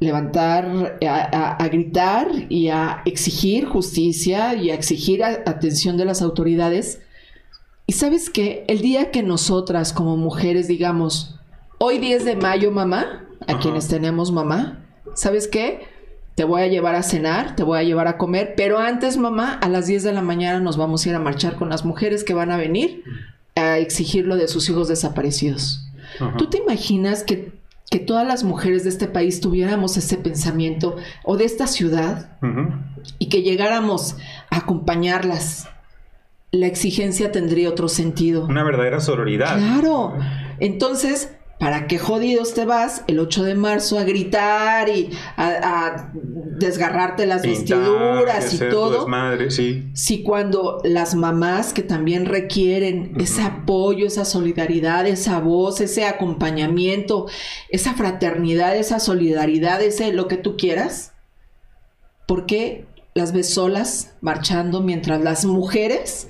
levantar, a, gritar y a exigir justicia y a exigir atención de las autoridades. Y sabes qué, el día que nosotras como mujeres digamos, Hoy 10 de mayo, mamá, a quienes tenemos mamá, ¿sabes qué? Te voy a llevar a cenar, te voy a llevar a comer, pero antes, mamá, a las 10 de la mañana nos vamos a ir a marchar con las mujeres que van a venir a exigir lo de sus hijos desaparecidos. ¿Tú te imaginas que, que, todas las mujeres de este país tuviéramos ese pensamiento o de esta ciudad y que llegáramos a acompañarlas? La exigencia tendría otro sentido. Una verdadera sororidad. Claro. Entonces, ¿Para qué jodidos te vas el 8 de marzo a gritar y a, desgarrarte las vestiduras y todo? Madre, sí. Si cuando las mamás que también requieren ese apoyo, esa solidaridad, esa voz, ese acompañamiento, esa fraternidad, esa solidaridad, ese lo que tú quieras, ¿por qué las ves solas marchando mientras las mujeres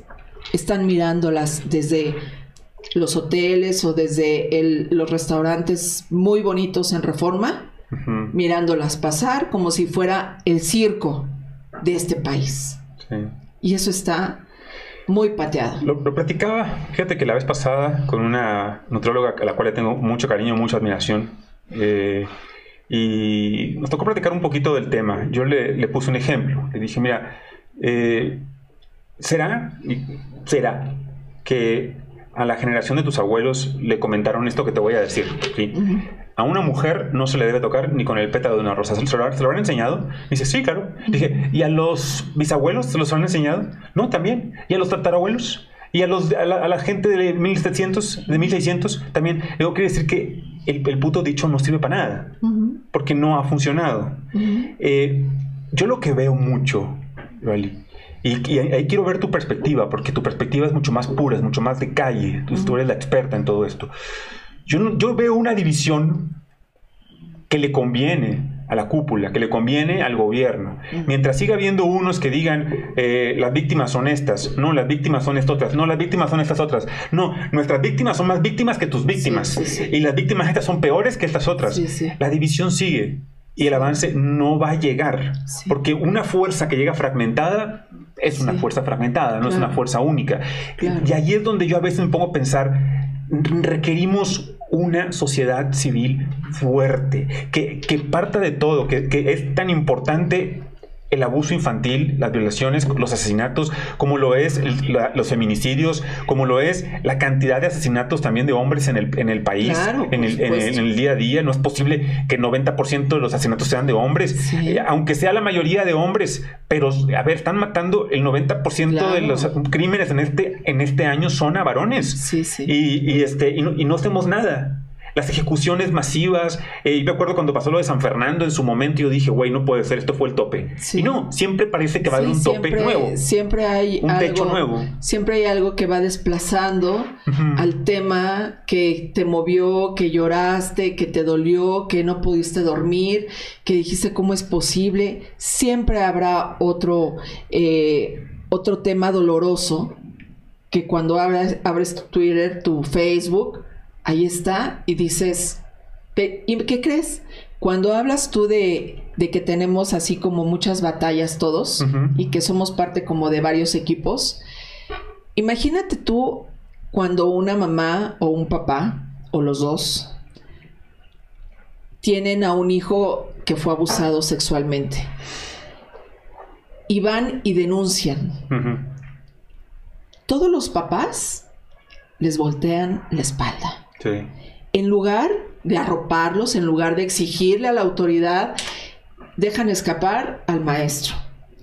están mirándolas desde los hoteles o desde los restaurantes muy bonitos en Reforma, mirándolas pasar como si fuera el circo de este país. Y eso está muy pateado. Lo, platicaba, fíjate que la vez pasada con una nutróloga a la cual le tengo mucho cariño, mucha admiración. Eh, y nos tocó platicar un poquito del tema. Yo le, puse un ejemplo. Le dije, mira, eh, ¿será, será que a la generación de tus abuelos le comentaron esto que te voy a decir. a una mujer no se le debe tocar ni con el pétalo de una rosa. ¿Se lo, se lo han enseñado? dice, sí, claro. Dije, ¿y a los bisabuelos se los han enseñado? No, también. ¿Y a los tatarabuelos? Y a, los, a, la, gente de 1700, de 1600 también. Luego quiere decir que el, el, puto dicho no sirve para nada, porque no ha funcionado. Eh, yo lo que veo mucho, Rally, y, ahí quiero ver tu perspectiva, porque tu perspectiva es mucho más pura, es mucho más de calle. Tú, eres la experta en todo esto. Yo, yo veo una división que le conviene a la cúpula, que le conviene al gobierno. Mientras siga habiendo unos que digan eh, las víctimas son estas, no, las víctimas son estas otras, no, las víctimas son estas otras, no, nuestras víctimas son más víctimas que tus víctimas y las víctimas estas son peores que estas otras. La división sigue y el avance no va a llegar, porque una fuerza que llega fragmentada es una fuerza fragmentada, no es una fuerza única. Y ahí es donde yo a veces me pongo a pensar, requerimos una sociedad civil fuerte, que, que parta de todo, que, que es tan importante el abuso infantil, las violaciones, los asesinatos, como lo es los feminicidios, como lo es la cantidad de asesinatos también de hombres en el, en el país, en, el, día a día. No es posible que el 90% de los asesinatos sean de hombres, eh, aunque sea la mayoría de hombres, pero a ver, están matando el 90% de los crímenes en este, en este año son a varones. Y, este, y no hacemos nada las ejecuciones masivas. Eh, y me acuerdo cuando pasó lo de San Fernando en su momento, yo dije, güey, no puede ser, esto fue el tope. Y no, siempre parece que va a haber un tope nuevo. Siempre hay un techo nuevo. Siempre hay algo que va desplazando al tema que te movió, que lloraste, que te dolió, que no pudiste dormir, que dijiste cómo es posible. Siempre habrá otro, eh, otro tema doloroso que cuando abres, abres tu Twitter, tu Facebook, ahí está y dices, ¿y qué crees? Cuando hablas tú de, que tenemos así como muchas batallas todos y que somos parte como de varios equipos, imagínate tú cuando una mamá o un papá o los dos tienen a un hijo que fue abusado sexualmente y van y denuncian. Todos los papás les voltean la espalda. En lugar de arroparlos, en lugar de exigirle a la autoridad, dejan escapar al maestro.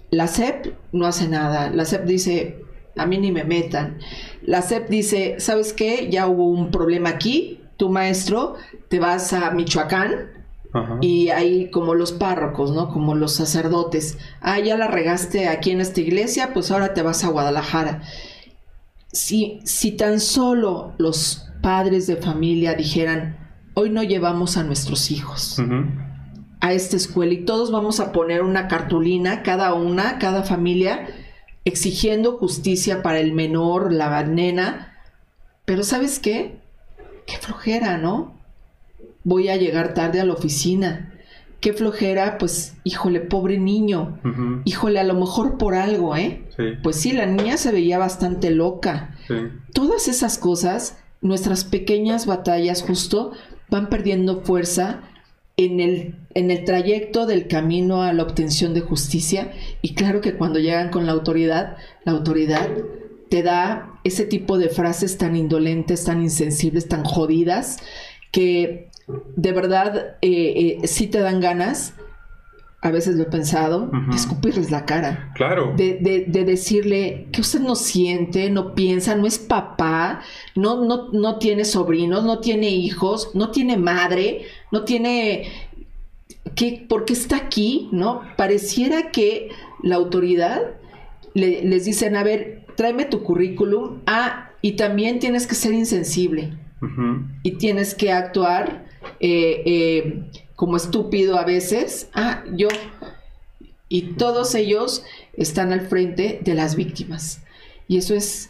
La SEP no hace nada. La SEP dice, a mí ni me metan. La SEP dice, ¿sabes qué? Ya hubo un problema aquí. Tu maestro, te vas a Michoacán y ahí como los párrocos, ¿no? Como los sacerdotes. Ah, ya la regaste aquí en esta iglesia, pues ahora te vas a Guadalajara. Si, si tan solo los padres de familia dijeran, hoy no llevamos a nuestros hijos a esta escuela y todos vamos a poner una cartulina, cada una, cada familia, exigiendo justicia para el menor, la nena. Pero ¿sabes qué? Qué flojera, ¿no? Voy a llegar tarde a la oficina. Qué flojera, pues, híjole, pobre niño. Híjole, a lo mejor por algo, ¿eh? Pues sí, la niña se veía bastante loca. Todas esas cosas nuestras pequeñas batallas justo van perdiendo fuerza en el, en el trayecto del camino a la obtención de justicia. Y claro que cuando llegan con la autoridad, la autoridad te da ese tipo de frases tan indolentes, tan insensibles, tan jodidas, que de verdad eh, eh, sí te dan ganas a veces lo he pensado, escupirles la cara. Claro. De, decirle que usted no siente, no piensa, no es papá, no, no, no tiene sobrinos, no tiene hijos, no tiene madre, no tiene... ¿Qué, ¿Por qué está aquí? ¿No? Pareciera que la autoridad les dicen, a ver, tráeme tu currículum, ah, y también tienes que ser insensible. Y tienes que actuar eh, eh, como estúpido a veces, ah, yo, y todos ellos están al frente de las víctimas. Y eso es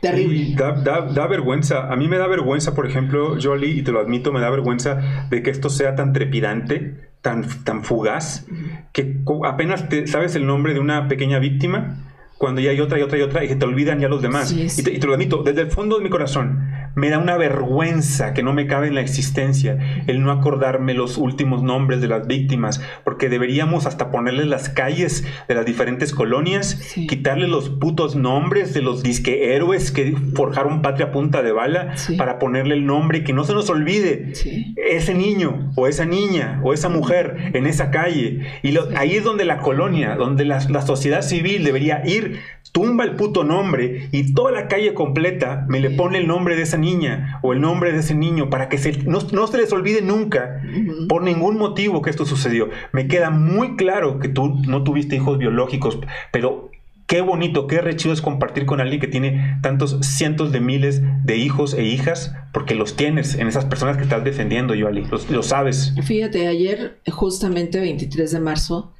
terrible. da, vergüenza. A mí me da vergüenza, por ejemplo, Jolie, y te lo admito, me da vergüenza de que esto sea tan trepidante, tan, tan fugaz, que apenas te, sabes el nombre de una pequeña víctima cuando ya hay otra y otra y otra y se te olvidan ya los demás. y, te, y, te, lo admito, desde el fondo de mi corazón, Me da una vergüenza que no me cabe en la existencia el no acordarme los últimos nombres de las víctimas, porque deberíamos hasta ponerles las calles de las diferentes colonias, quitarle los putos nombres de los disque héroes que forjaron patria punta de bala para ponerle el nombre y que no se nos olvide ese niño o esa niña o esa mujer en esa calle. Y ahí es donde la colonia, donde la, la sociedad civil debería ir tumba el puto nombre y toda la calle completa me le pone el nombre de esa niña o el nombre de ese niño para que se, no, se les olvide nunca por ningún motivo que esto sucedió. Me queda muy claro que tú no tuviste hijos biológicos, pero qué bonito, qué rechido es compartir con alguien que tiene tantos cientos de miles de hijos e hijas, porque los tienes en esas personas que estás defendiendo, Yoali, lo sabes. Fíjate, ayer, justamente 23 de marzo,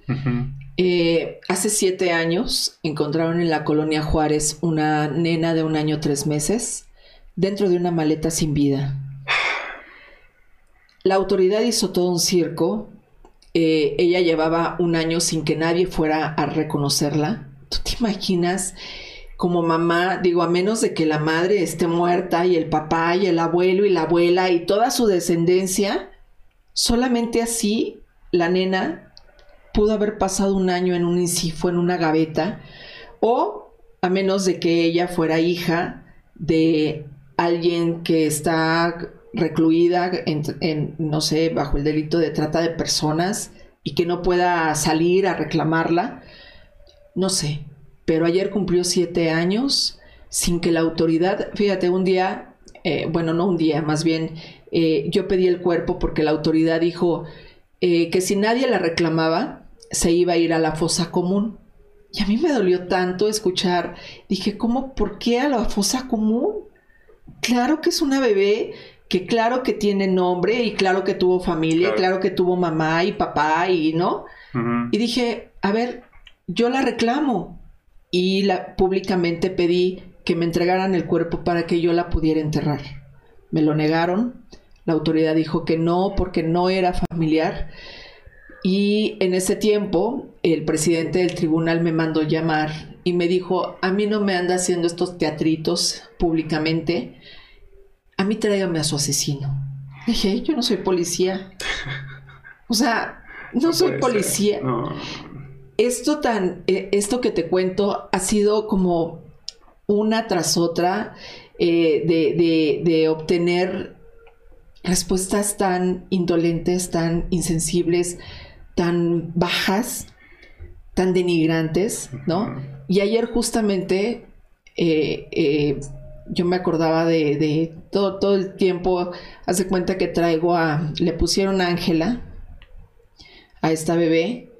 eh, hace siete años encontraron en la colonia Juárez una nena de un año tres meses dentro de una maleta sin vida. La autoridad hizo todo un circo. Eh, ella llevaba un año sin que nadie fuera a reconocerla. ¿Tú te imaginas? Como mamá, digo, a menos de que la madre esté muerta y el papá y el abuelo y la abuela y toda su descendencia, solamente así la nena pudo haber pasado un año en un incifo, en una gaveta, o a menos de que ella fuera hija de alguien que está recluida en, no sé, bajo el delito de trata de personas y que no pueda salir a reclamarla. No sé, pero ayer cumplió siete años sin que la autoridad, fíjate, un día, eh, bueno, no un día, más bien, eh, yo pedí el cuerpo porque la autoridad dijo eh, que si nadie la reclamaba, se iba a ir a la fosa común. Y a mí me dolió tanto escuchar, dije, ¿cómo? ¿Por qué a la fosa común? Claro que es una bebé que claro que tiene nombre y claro que tuvo familia, claro, que tuvo mamá y papá y no. Y dije, a ver, yo la reclamo y la, públicamente pedí que me entregaran el cuerpo para que yo la pudiera enterrar. Me lo negaron, la autoridad dijo que no porque no era familiar y en ese tiempo el presidente del tribunal me mandó llamar y me dijo, a mí no me anda haciendo estos teatritos públicamente, a mí tráigame a su asesino. Dije, yo no soy policía. O sea, no, soy policía. Esto tan, eh, esto que te cuento ha sido como una tras otra eh, de, de obtener respuestas tan indolentes, tan insensibles tan bajas, tan denigrantes, ¿no? Y ayer justamente eh, eh, yo me acordaba de, todo, todo el tiempo, hace cuenta que traigo a, le pusieron Ángela a esta bebé,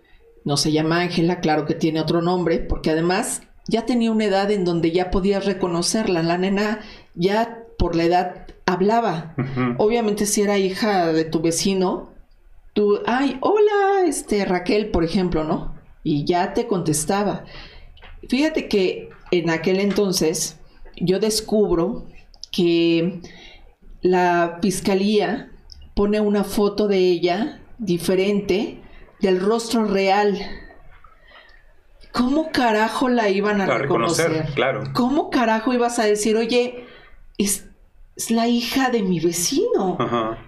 no se llama Ángela, claro que tiene otro nombre, porque además ya tenía una edad en donde ya podías reconocerla, la nena ya por la edad hablaba. Obviamente si era hija de tu vecino, tú, ay, hola, este Raquel, por ejemplo, ¿no? Y ya te contestaba. Fíjate que en aquel entonces yo descubro que la fiscalía pone una foto de ella diferente del rostro real. ¿Cómo carajo la iban a reconocer? Claro. ¿Cómo carajo ibas a decir, oye, es, es la hija de mi vecino.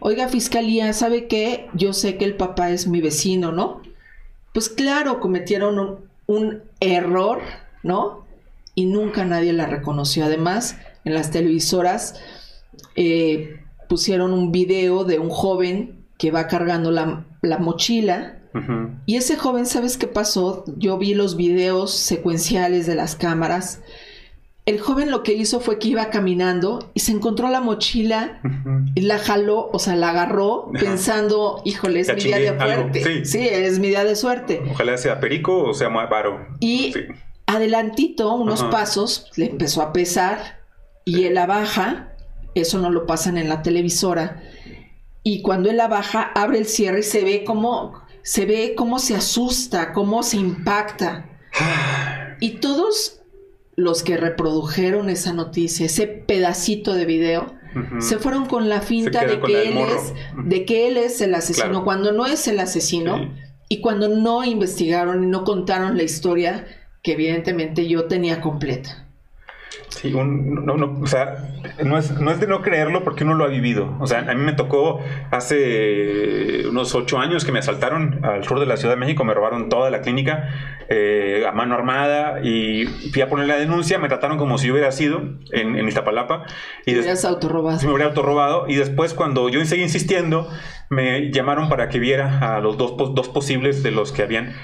Oiga, fiscalía, ¿sabe qué? Yo sé que el papá es mi vecino, ¿no? Pues claro, cometieron un, error, ¿no? Y nunca nadie la reconoció. Además, en las televisoras eh, pusieron un video de un joven que va cargando la, mochila. Y ese joven, ¿sabes qué pasó? Yo vi los videos secuenciales de las cámaras el joven lo que hizo fue que iba caminando y se encontró la mochila y la jaló, o sea, la agarró pensando, híjole, es mi día de suerte. Sí. es mi día de suerte. Ojalá sea perico o sea varo. Y adelantito, unos pasos, le empezó a pesar y él la baja, eso no lo pasan en la televisora. Y cuando él la baja, abre el cierre y se ve cómo se ve cómo se asusta, cómo se impacta. Y todos los que reprodujeron esa noticia, ese pedacito de video, se fueron con la finta de que, él es, de que él es el asesino, cuando no es el asesino y cuando no investigaron y no contaron la historia que evidentemente yo tenía completa. Sí, un, no, no, o sea, no es, no es de no creerlo porque uno lo ha vivido. O sea, a mí me tocó hace unos ocho años que me asaltaron al sur de la Ciudad de México, me robaron toda la clínica eh, a mano armada y fui a poner la denuncia, me trataron como si hubiera sido en, en Iztapalapa. Y me hubieras autorrobado. Me hubiera autorrobado y después cuando yo seguí insistiendo, me llamaron para que viera a los dos, dos posibles de los que habían.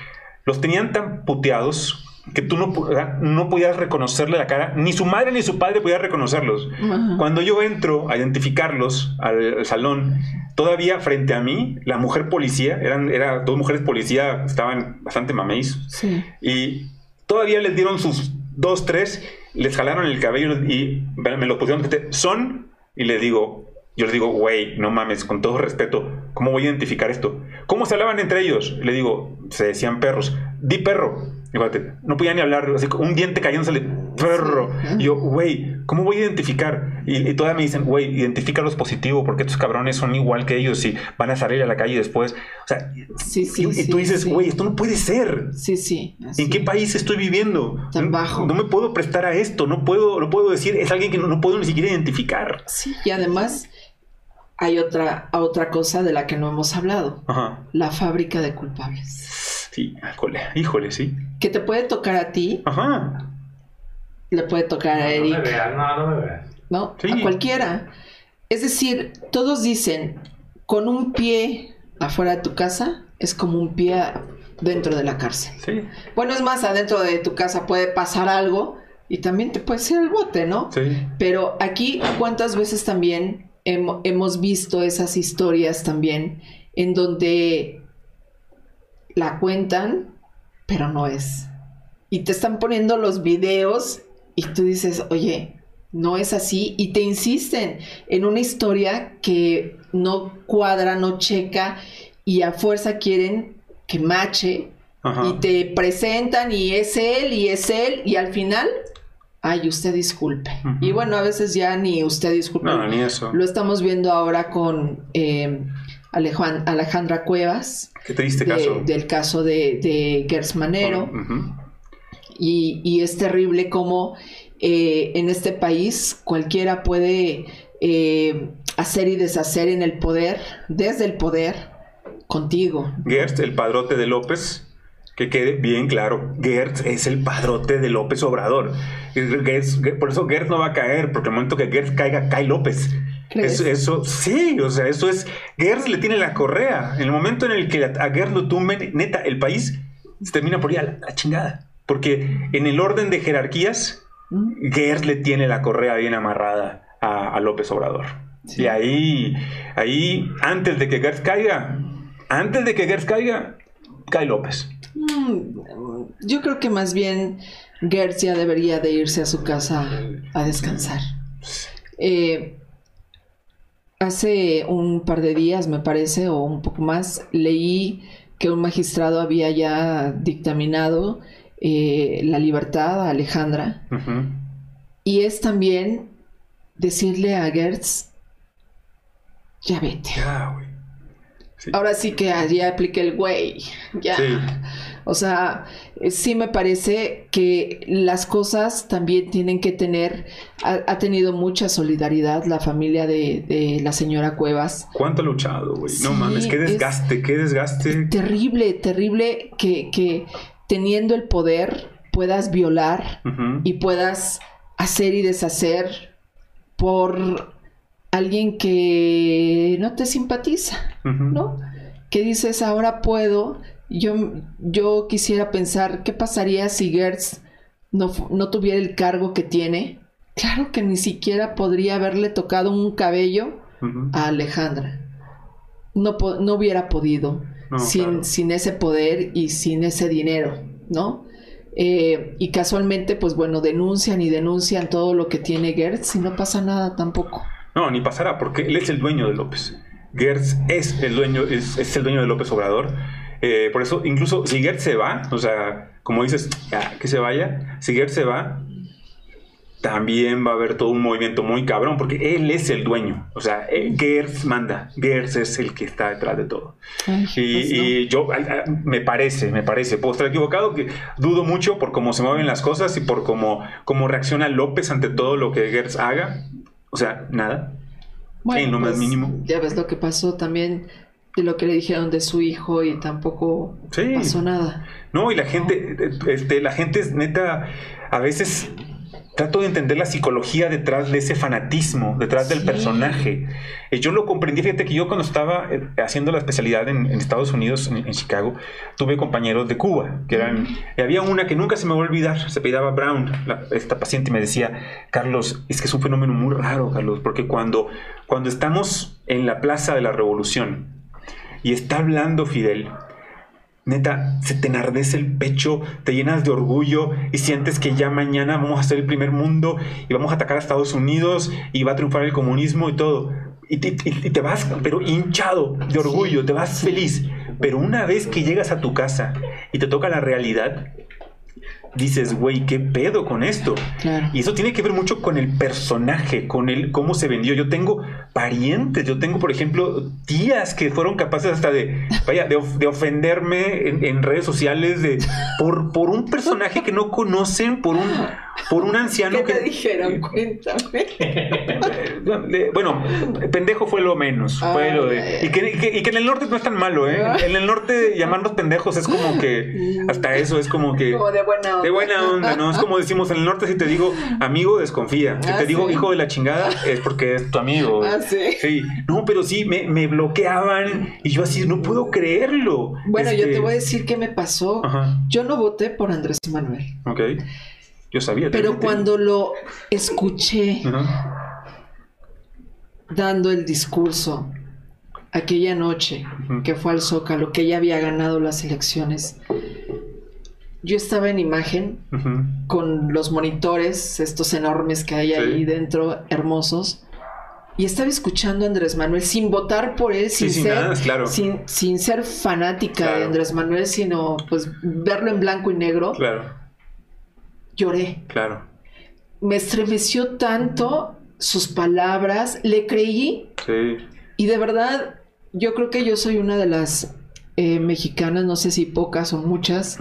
Los tenían tan puteados que tú no, no podías reconocerle la cara, ni su madre ni su padre podían reconocerlos. Cuando yo entro a identificarlos al, salón, todavía frente a mí, la mujer policía, eran era dos mujeres policía, estaban bastante mameis, y todavía les dieron sus dos, tres, les jalaron el cabello y me lo pusieron, son, y le digo, yo les digo, güey, no mames, con todo respeto, ¿cómo voy a identificar esto? ¿Cómo se hablaban entre ellos? Le digo, se decían perros. Di perro. No podía ni hablar, así, un diente cayéndose, perro. Y yo, güey, ¿cómo voy a identificar? Y, todavía me dicen, güey, identifica los positivos porque estos cabrones son igual que ellos y van a salir a la calle después. O sea, sí, sí, y, tú dices, güey, esto no puede ser. Sí, sí. ¿En qué país estoy viviendo? Tan bajo. No, me puedo prestar a esto, no puedo, no puedo decir, es alguien que no, no puedo ni siquiera identificar. Sí, y además hay otra, otra cosa de la que no hemos hablado. La fábrica de culpables. Sí, híjole, sí. Que te puede tocar a ti. Ajá. Le puede tocar a Eric. No me veas, no, no me veas. No, a cualquiera. Es decir, todos dicen, con un pie afuera de tu casa es como un pie dentro de la cárcel. Sí. Bueno, es más, adentro de tu casa puede pasar algo y también te puede ser el bote, ¿no? Sí. Pero aquí, ¿cuántas veces también hemos visto esas historias también en donde la cuentan, pero no es. Y te están poniendo los videos y tú dices, oye, no es así. Y te insisten en una historia que no cuadra, no checa y a fuerza quieren que mache. Y te presentan y es él y es él y al final ay, usted disculpe. Y bueno, a veces ya ni usted disculpe. No, ni eso. Lo estamos viendo ahora con eh, Alejandra Cuevas. Qué triste caso. Del caso de, de Gers Manero. y, es terrible cómo eh, en este país cualquiera puede eh, hacer y deshacer en el poder, desde el poder, contigo. Gertz, el padrote de López, que quede bien claro, Gertz es el padrote de López Obrador. por eso Gertz no va a caer, porque el momento que Gertz caiga, cae López. Eso, sí, o sea, eso es. Gertz le tiene la correa. En el momento en el que a Gertz lo tumben, neta, el país se termina por ir a la, chingada. Porque en el orden de jerarquías, mm. Gertz le tiene la correa bien amarrada a, López Obrador. Y ahí, ahí, antes de que Gertz caiga, antes de que Gertz caiga, cae López. Mm, yo creo que más bien Gertz debería de irse a su casa a descansar. Eh, hace un par de días, me parece, o un poco más, leí que un magistrado había ya dictaminado eh, la libertad a Alejandra. Y es también decirle a Gertz, ya vete. Ahora sí que allí aplique el güey. Ya. O sea, sí me parece que las cosas también tienen que tener. Ha, tenido mucha solidaridad la familia de, la señora Cuevas. ¿Cuánto ha luchado, güey? no mames, qué desgaste, qué desgaste. Terrible, terrible que, que teniendo el poder puedas violar y puedas hacer y deshacer por alguien que no te simpatiza, ¿no? Que dices, ahora puedo. Yo, yo quisiera pensar, ¿qué pasaría si Gertz no, no tuviera el cargo que tiene? Claro que ni siquiera podría haberle tocado un cabello a Alejandra. No, no hubiera podido sin, sin, ese poder y sin ese dinero, ¿no? Eh, y casualmente, pues bueno, denuncian y denuncian todo lo que tiene Gertz y no pasa nada tampoco. No, ni pasará, porque él es el dueño de López. Gertz es el dueño, es, el dueño de López Obrador. Eh, por eso, incluso si Gertz se va, o sea, como dices, que se vaya, si Gertz se va, también va a haber todo un movimiento muy cabrón, porque él es el dueño. O sea, eh, Gers manda. Gers es el que está detrás de todo. y, yo, me parece, me parece, puedo estar equivocado, que dudo mucho por cómo se mueven las cosas y por cómo, cómo reacciona López ante todo lo que Gers haga. O sea, nada. en lo más pues, mínimo. Ya ves lo que pasó también de lo que le dijeron de su hijo y tampoco pasó nada. No, y la gente, este, la gente es neta, a veces trato de entender la psicología detrás de ese fanatismo, detrás del personaje. Eh, yo lo comprendí, fíjate que yo cuando estaba eh, haciendo la especialidad en, Estados Unidos, en, Chicago, tuve compañeros de Cuba, que eran, había una que nunca se me va a olvidar, se pedaba Brown, esta paciente, y me decía, Carlos, es que es un fenómeno muy raro, Carlos, porque cuando, cuando estamos en la Plaza de la Revolución y está hablando Fidel, neta, se te enardece el pecho, te llenas de orgullo y sientes que ya mañana vamos a ser el primer mundo y vamos a atacar a Estados Unidos y va a triunfar el comunismo y todo. Y te, vas, pero hinchado de orgullo, te vas feliz. Pero una vez que llegas a tu casa y te toca la realidad, dices, güey, ¿qué pedo con esto? Y eso tiene que ver mucho con el personaje, con el cómo se vendió. Yo tengo parientes, yo tengo, por ejemplo, tías que fueron capaces hasta de, vaya, de, ofenderme en, redes sociales de, por, por un personaje que no conocen, por un, por un anciano ¿Qué te dijeron? Cuéntame. bueno, pendejo fue lo menos. fue lo de, y, que, y, que, en el norte no es tan malo, ¿eh? En el norte llamarnos pendejos es como que, hasta eso es como que... Como de buena onda. De buena onda, ¿no? Es como decimos en el norte, si te digo amigo, desconfía. Si te ah, digo hijo de la chingada, es porque es tu amigo. Ah, sí. Sí. No, pero sí, me, me bloqueaban y yo así, no puedo creerlo. Bueno, yo te este voy a decir qué me pasó. Yo no voté por Andrés Manuel. Ok. Yo sabía. Pero cuando lo escuché dando el discurso aquella noche que fue al Zócalo, que ya había ganado las elecciones, yo estaba en imagen con los monitores, estos enormes que hay ahí dentro, hermosos. Y estaba escuchando a Andrés Manuel sin votar por él, sin, ser, sin, ser fanática de Andrés Manuel, sino pues verlo en blanco y negro. Claro lloré. Claro. Me estremeció tanto sus palabras, le creí. Sí. Y de verdad, yo creo que yo soy una de las eh, mexicanas, no sé si pocas o muchas,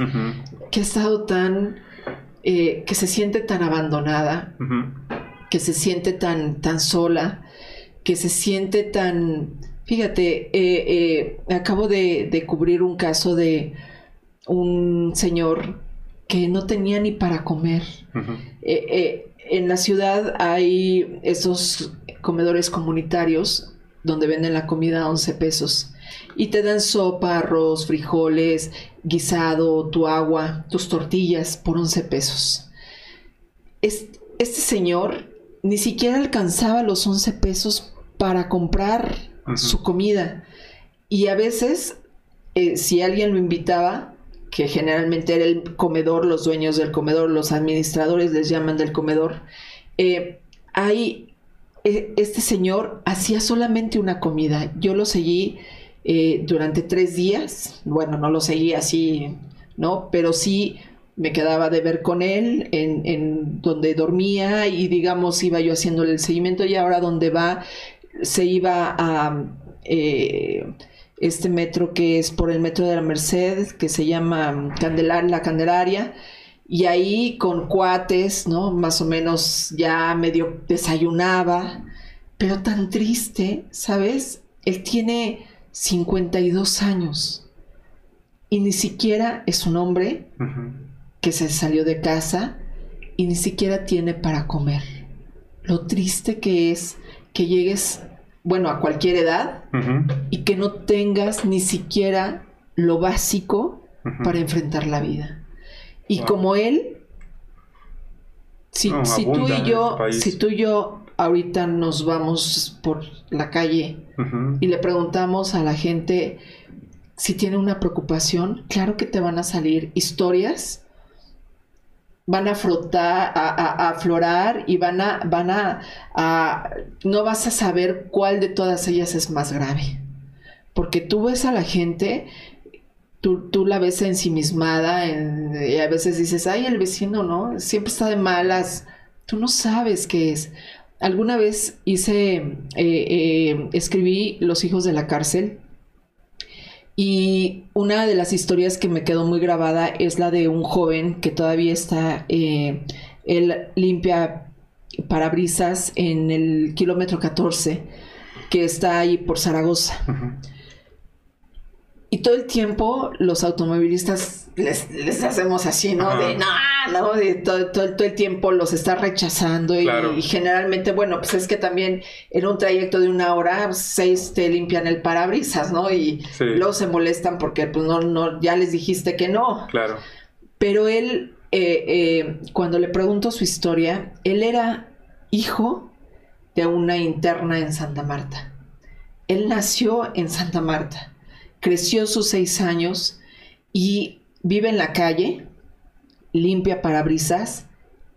que ha estado tan, eh, que se siente tan abandonada, que se siente tan, tan sola, que se siente tan, fíjate, eh, acabo de, de cubrir un caso de un señor que no tenía ni para comer. Eh, eh, en la ciudad hay esos comedores comunitarios donde venden la comida a 11 pesos y te dan sopa, arroz, frijoles, guisado, tu agua, tus tortillas por 11 pesos. Este, señor ni siquiera alcanzaba los 11 pesos para comprar su comida y a veces eh, si alguien lo invitaba que generalmente era el comedor, los dueños del comedor, los administradores les llaman del comedor, eh, ahí eh, este señor hacía solamente una comida. Yo lo seguí eh, durante tres días, bueno, no lo seguí así, ¿no? Pero sí me quedaba de ver con él en, en donde dormía y digamos iba yo haciéndole el seguimiento y ahora donde va se iba a este metro que es por el metro de la Merced, que se llama Candelar, la Candelaria, y ahí con cuates, ¿no? Más o menos ya medio desayunaba, pero tan triste, ¿sabes? Él tiene 52 años. Y ni siquiera es un hombre que se salió de casa y ni siquiera tiene para comer. Lo triste que es que llegues bueno, a cualquier edad, y que no tengas ni siquiera lo básico para enfrentar la vida. Y como él, si, tú y yo, si tú y yo ahorita nos vamos por la calle y le preguntamos a la gente si tiene una preocupación, claro que te van a salir historias van a frotar, a, aflorar y van a, van a, no vas a saber cuál de todas ellas es más grave. Porque tú ves a la gente, tú, tú la ves ensimismada en, y a veces dices, ay, el vecino, ¿no? Siempre está de malas, Tú no sabes qué es. Alguna vez hice, eh, eh, escribí Los hijos de la cárcel y una de las historias que me quedó muy grabada es la de un joven que todavía está, eh, él limpia parabrisas en el kilómetro 14 que está ahí por Zaragoza. Y todo el tiempo los automovilistas les, hacemos así, ¿no? De no, no, de todo, todo, el tiempo los está rechazando y, generalmente, bueno, pues es que también en un trayecto de una hora, seis te limpian el parabrisas, ¿no? Y luego se molestan porque pues no, no, ya les dijiste que no. Claro. Pero él, eh, eh, cuando le pregunto su historia, él era hijo de una interna en Santa Marta. Él nació en Santa Marta creció sus seis años y vive en la calle, limpia parabrisas,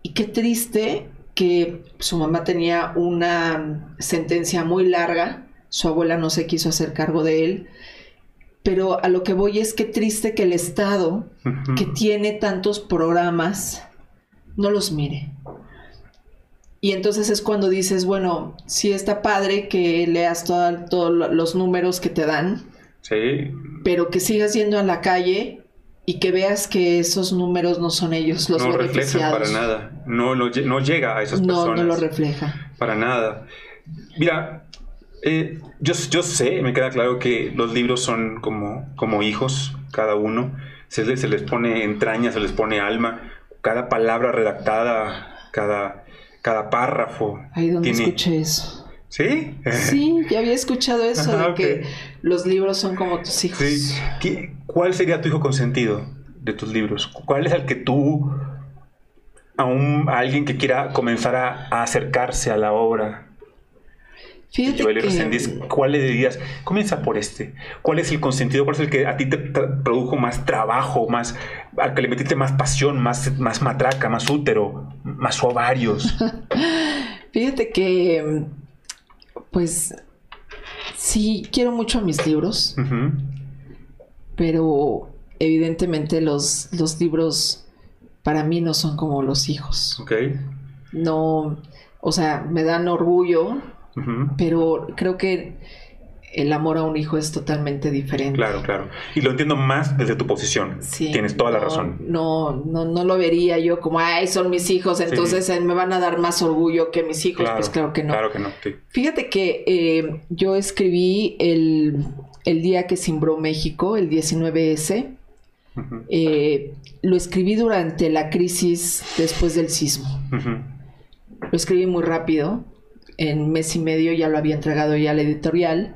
y qué triste que su mamá tenía una sentencia muy larga, su abuela no se quiso hacer cargo de él, pero a lo que voy es que triste que el Estado, que tiene tantos programas, no los mire. Y entonces es cuando dices, bueno, sí está padre que leas todos los números que te dan, Sí. Pero que sigas yendo a la calle y que veas que esos números no son ellos los no reflejan para nada. No, no, llega a esas personas. No, no lo refleja. Para nada. Mira, eh, yo, yo sé, me queda claro que los libros son como, como hijos, cada uno. Se les, se les pone entraña, se les pone alma. Cada palabra redactada, cada, cada párrafo. Ahí donde escuché eso. ¿Sí? Sí, ya había escuchado eso, de que los libros son como tus hijos. Sí. ¿Cuál sería tu hijo consentido de tus libros? ¿Cuál es el que tú, a, un, alguien que quiera comenzar a, acercarse a la obra, Fíjate que... ¿cuál le dirías? Comienza por este. ¿Cuál es el consentido? ¿Cuál es el que a ti te produjo más trabajo, más, al que le metiste más pasión, más, más matraca, más útero, más ovarios? Fíjate que pues sí, quiero mucho mis libros, pero evidentemente los, los libros para mí no son como los hijos. Ok. No, o sea, me dan orgullo, pero creo que el amor a un hijo es totalmente diferente. Claro, claro. Y lo entiendo más desde tu posición. Sí, Tienes toda la razón. No, no, no lo vería yo como, ay, son mis hijos, entonces eh, me van a dar más orgullo que mis hijos. pues claro que no. Claro que no. Fíjate que eh, yo escribí el, día que cimbró México, el 19S. Eh, lo escribí durante la crisis después del sismo. Lo escribí muy rápido. En mes y medio ya lo había entregado ya al editorial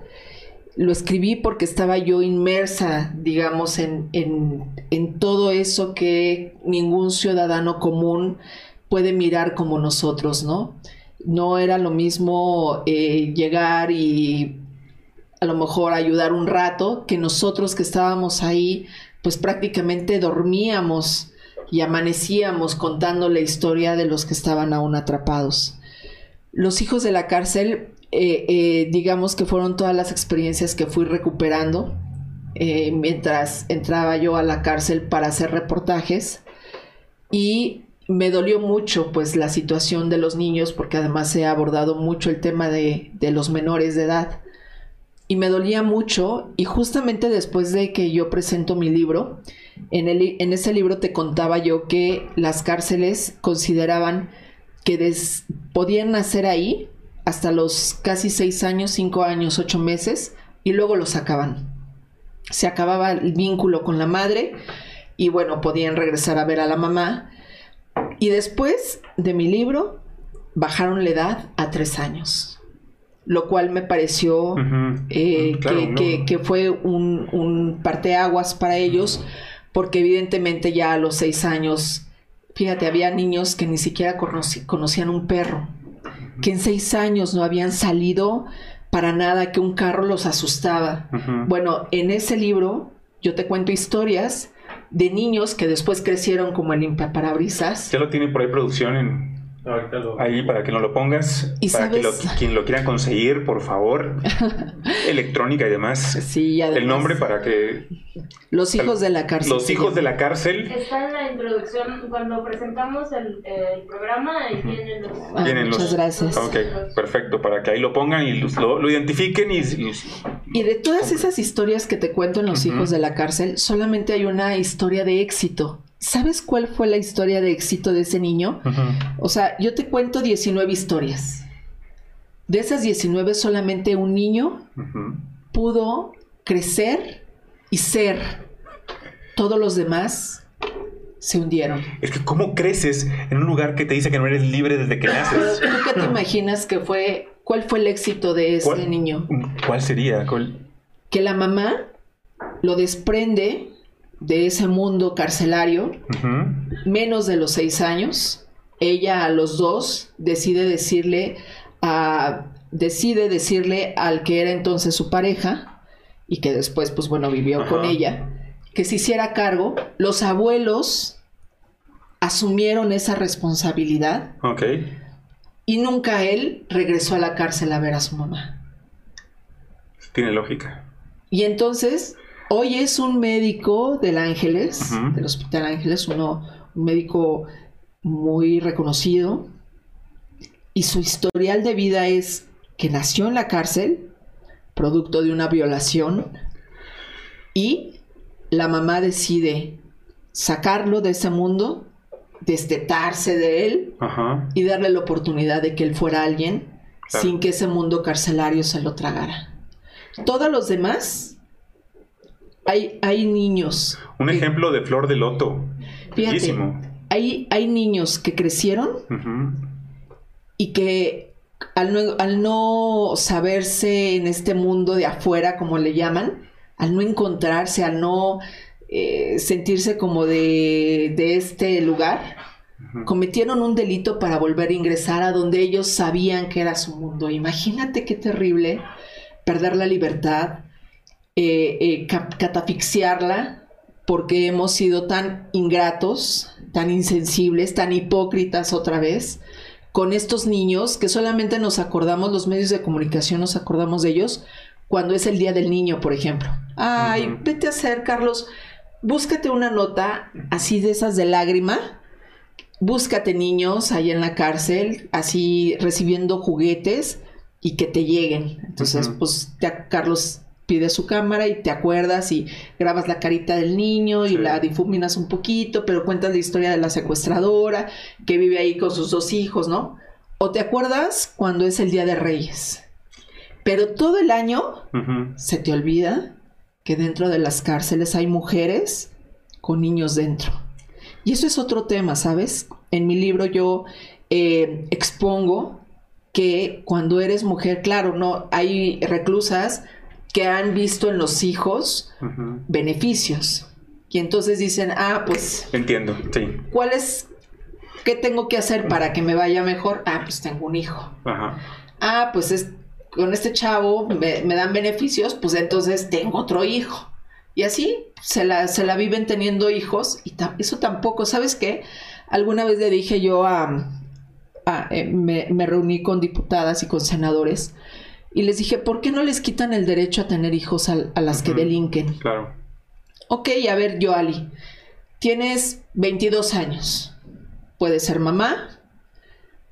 lo escribí porque estaba yo inmersa, digamos, en, en, todo eso que ningún ciudadano común puede mirar como nosotros, ¿no? No era lo mismo eh, llegar y a lo mejor ayudar un rato que nosotros que estábamos ahí, pues prácticamente dormíamos y amanecíamos contando la historia de los que estaban aún atrapados. Los hijos de la cárcel eh, eh, digamos que fueron todas las experiencias que fui recuperando eh, mientras entraba yo a la cárcel para hacer reportajes y me dolió mucho pues la situación de los niños porque además ha abordado mucho el tema de, los menores de edad y me dolía mucho y justamente después de que yo presento mi libro en, el, en ese libro te contaba yo que las cárceles consideraban que podían nacer ahí hasta los casi seis años, cinco años, ocho meses, y luego los sacaban. Se acababa el vínculo con la madre y bueno, podían regresar a ver a la mamá. Y después de mi libro, bajaron la edad a tres años, lo cual me pareció eh, que, fue un, un parteaguas para ellos, porque evidentemente ya a los seis años, fíjate, había niños que ni siquiera conocían un perro que en seis años no habían salido para nada, que un carro los asustaba. Bueno, en ese libro yo te cuento historias de niños que después crecieron como el parabrisas. Ya lo tiene por ahí producción en, Ahí para que no lo pongas. ¿Y para que quien lo quiera conseguir, por favor. electrónica y demás. Sí, además. El nombre para que... Los hijos de la cárcel. Los hijos de la cárcel. Está en la introducción, cuando presentamos el, el programa, ahí vienen los... Ah, muchas gracias. Ok, perfecto, para que ahí lo pongan y lo, lo identifiquen y... Y de todas esas historias que te cuento en Los hijos de la cárcel, solamente hay una historia de éxito. ¿Sabes cuál fue la historia de éxito de ese niño? O sea, yo te cuento 19 historias. De esas 19, solamente un niño pudo crecer y ser. Todos los demás se hundieron. Es que ¿cómo creces en un lugar que te dice que no eres libre desde que naces? ¿Tú qué te imaginas que fue, cuál fue el éxito de ese niño? ¿Cuál sería? Que la mamá lo desprende de ese mundo carcelario, menos de los seis años. Ella a los dos decide decirle a, decide decirle al que era entonces su pareja y que después, pues bueno, vivió con ella, que se hiciera cargo. Los abuelos asumieron esa responsabilidad. Ok. Y nunca él regresó a la cárcel a ver a su mamá. Tiene lógica. Y entonces Hoy es un médico del Ángeles, del Hospital Ángeles, uno, un médico muy reconocido. Y su historial de vida es que nació en la cárcel, producto de una violación, y la mamá decide sacarlo de ese mundo, destetarse de él y darle la oportunidad de que él fuera alguien sin que ese mundo carcelario se lo tragara. Todos los demás hay, hay niños. Un ejemplo de flor de loto. Fíjate, hay, hay niños que crecieron y que al no, al no saberse en este mundo de afuera, como le llaman, al no encontrarse, al no eh, sentirse como de, de este lugar, cometieron un delito para volver a ingresar a donde ellos sabían que era su mundo. Imagínate qué terrible perder la libertad, eh, eh, catafixiarla porque hemos sido tan ingratos, tan insensibles, tan hipócritas otra vez con estos niños que solamente nos acordamos, los medios de comunicación nos acordamos de ellos cuando es el día del niño, por ejemplo. Ay, vete a hacer, Carlos, búscate una nota así de esas de lágrima. Búscate niños ahí en la cárcel, así recibiendo juguetes y que te lleguen. Entonces, pues, Carlos pide su cámara y te acuerdas y grabas la carita del niño y la difuminas un poquito, pero cuentas la historia de la secuestradora que vive ahí con sus dos hijos, ¿no? O te acuerdas cuando es el Día de Reyes. Pero todo el año se te olvida que dentro de las cárceles hay mujeres con niños dentro. Y eso es otro tema, ¿sabes? En mi libro yo eh, expongo que cuando eres mujer, claro, no hay reclusas que han visto en los hijos beneficios. Y entonces dicen, ah, pues... Entiendo, sí. ¿Cuál es, qué tengo que hacer para que me vaya mejor? Ah, pues tengo un hijo. Ajá. Ah, pues es, con este chavo me, dan beneficios, pues entonces tengo otro hijo. Y así se la, se la viven teniendo hijos y eso tampoco, ¿sabes qué? Alguna vez le dije yo a... Eh, me, me reuní con diputadas y con senadores y les dije, ¿por qué no les quitan el derecho a tener hijos a, las que delinquen? Claro. Ok, a ver, Yoali, tienes 22 años, puedes ser mamá,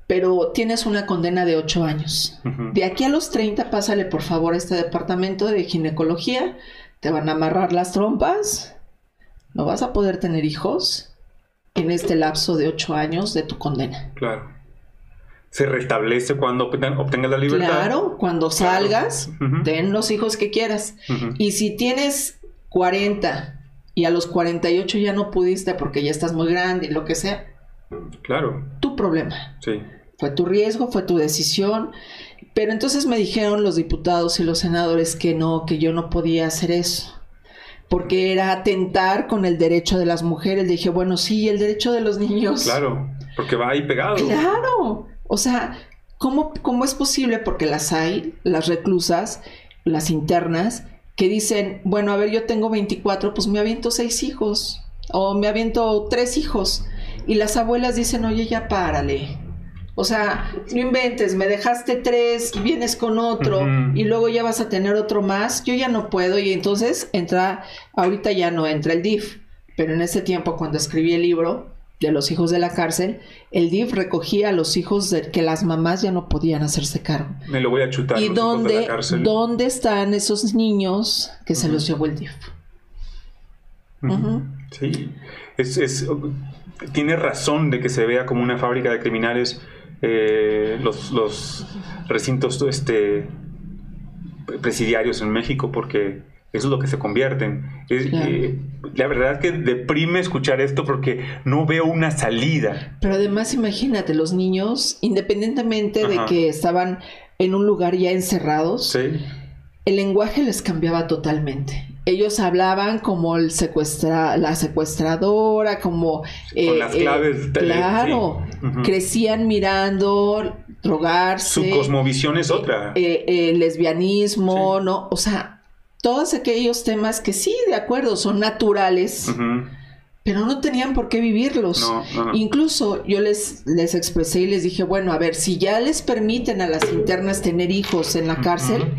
pero tienes una condena de 8 años. De aquí a los 30, pásale por favor a este departamento de ginecología, te van a amarrar las trompas, no vas a poder tener hijos en este lapso de 8 años de tu condena. Claro se restablece cuando obtengas la libertad. Claro, cuando salgas, ten los hijos que quieras. Y si tienes 40 y a los 48 ya no pudiste porque ya estás muy grande y lo que sea. Claro. Tu problema. Sí. Fue tu riesgo, fue tu decisión. Pero entonces me dijeron los diputados y los senadores que no, que yo no podía hacer eso. Porque era atentar con el derecho de las mujeres. dije, bueno, sí, el derecho de los niños. Claro, porque va ahí pegado. Claro. O sea, ¿cómo, ¿cómo es posible? Porque las hay, las reclusas, las internas, que dicen, bueno, a ver, yo tengo 24, pues me aviento seis hijos, o me aviento tres hijos. Y las abuelas dicen, oye, ya párale. O sea, no inventes, me dejaste tres, vienes con otro y luego ya vas a tener otro más. Yo ya no puedo y entonces entra, ahorita ya no entra el DIF, pero en ese tiempo cuando escribí el libro de los hijos de la cárcel, el DIF recogía a los hijos de que las mamás ya no podían hacerse cargo. Me lo voy a chutar. ¿Y dónde, dónde están esos niños que se los llevó el DIF? Sí, es, tiene razón de que se vea como una fábrica de criminales eh, los, los, recintos este, presidiarios en México, porque eso es lo que se convierten. Eh, la verdad que deprime escuchar esto porque no veo una salida. Pero además imagínate, los niños, independientemente de que estaban en un lugar ya encerrados, el lenguaje les cambiaba totalmente ellos hablaban como el secuestra, la secuestradora, como... Eh, Con las claves. Eh, claro, crecían mirando, drogarse. Su cosmovisión es otra. Eh, lesbianismo, ¿no? O sea, todos aquellos temas que sí, de acuerdo, son naturales. Pero no tenían por qué vivirlos. Incluso yo les, les expresé y les dije, bueno, a ver, si ya les permiten a las internas tener hijos en la cárcel,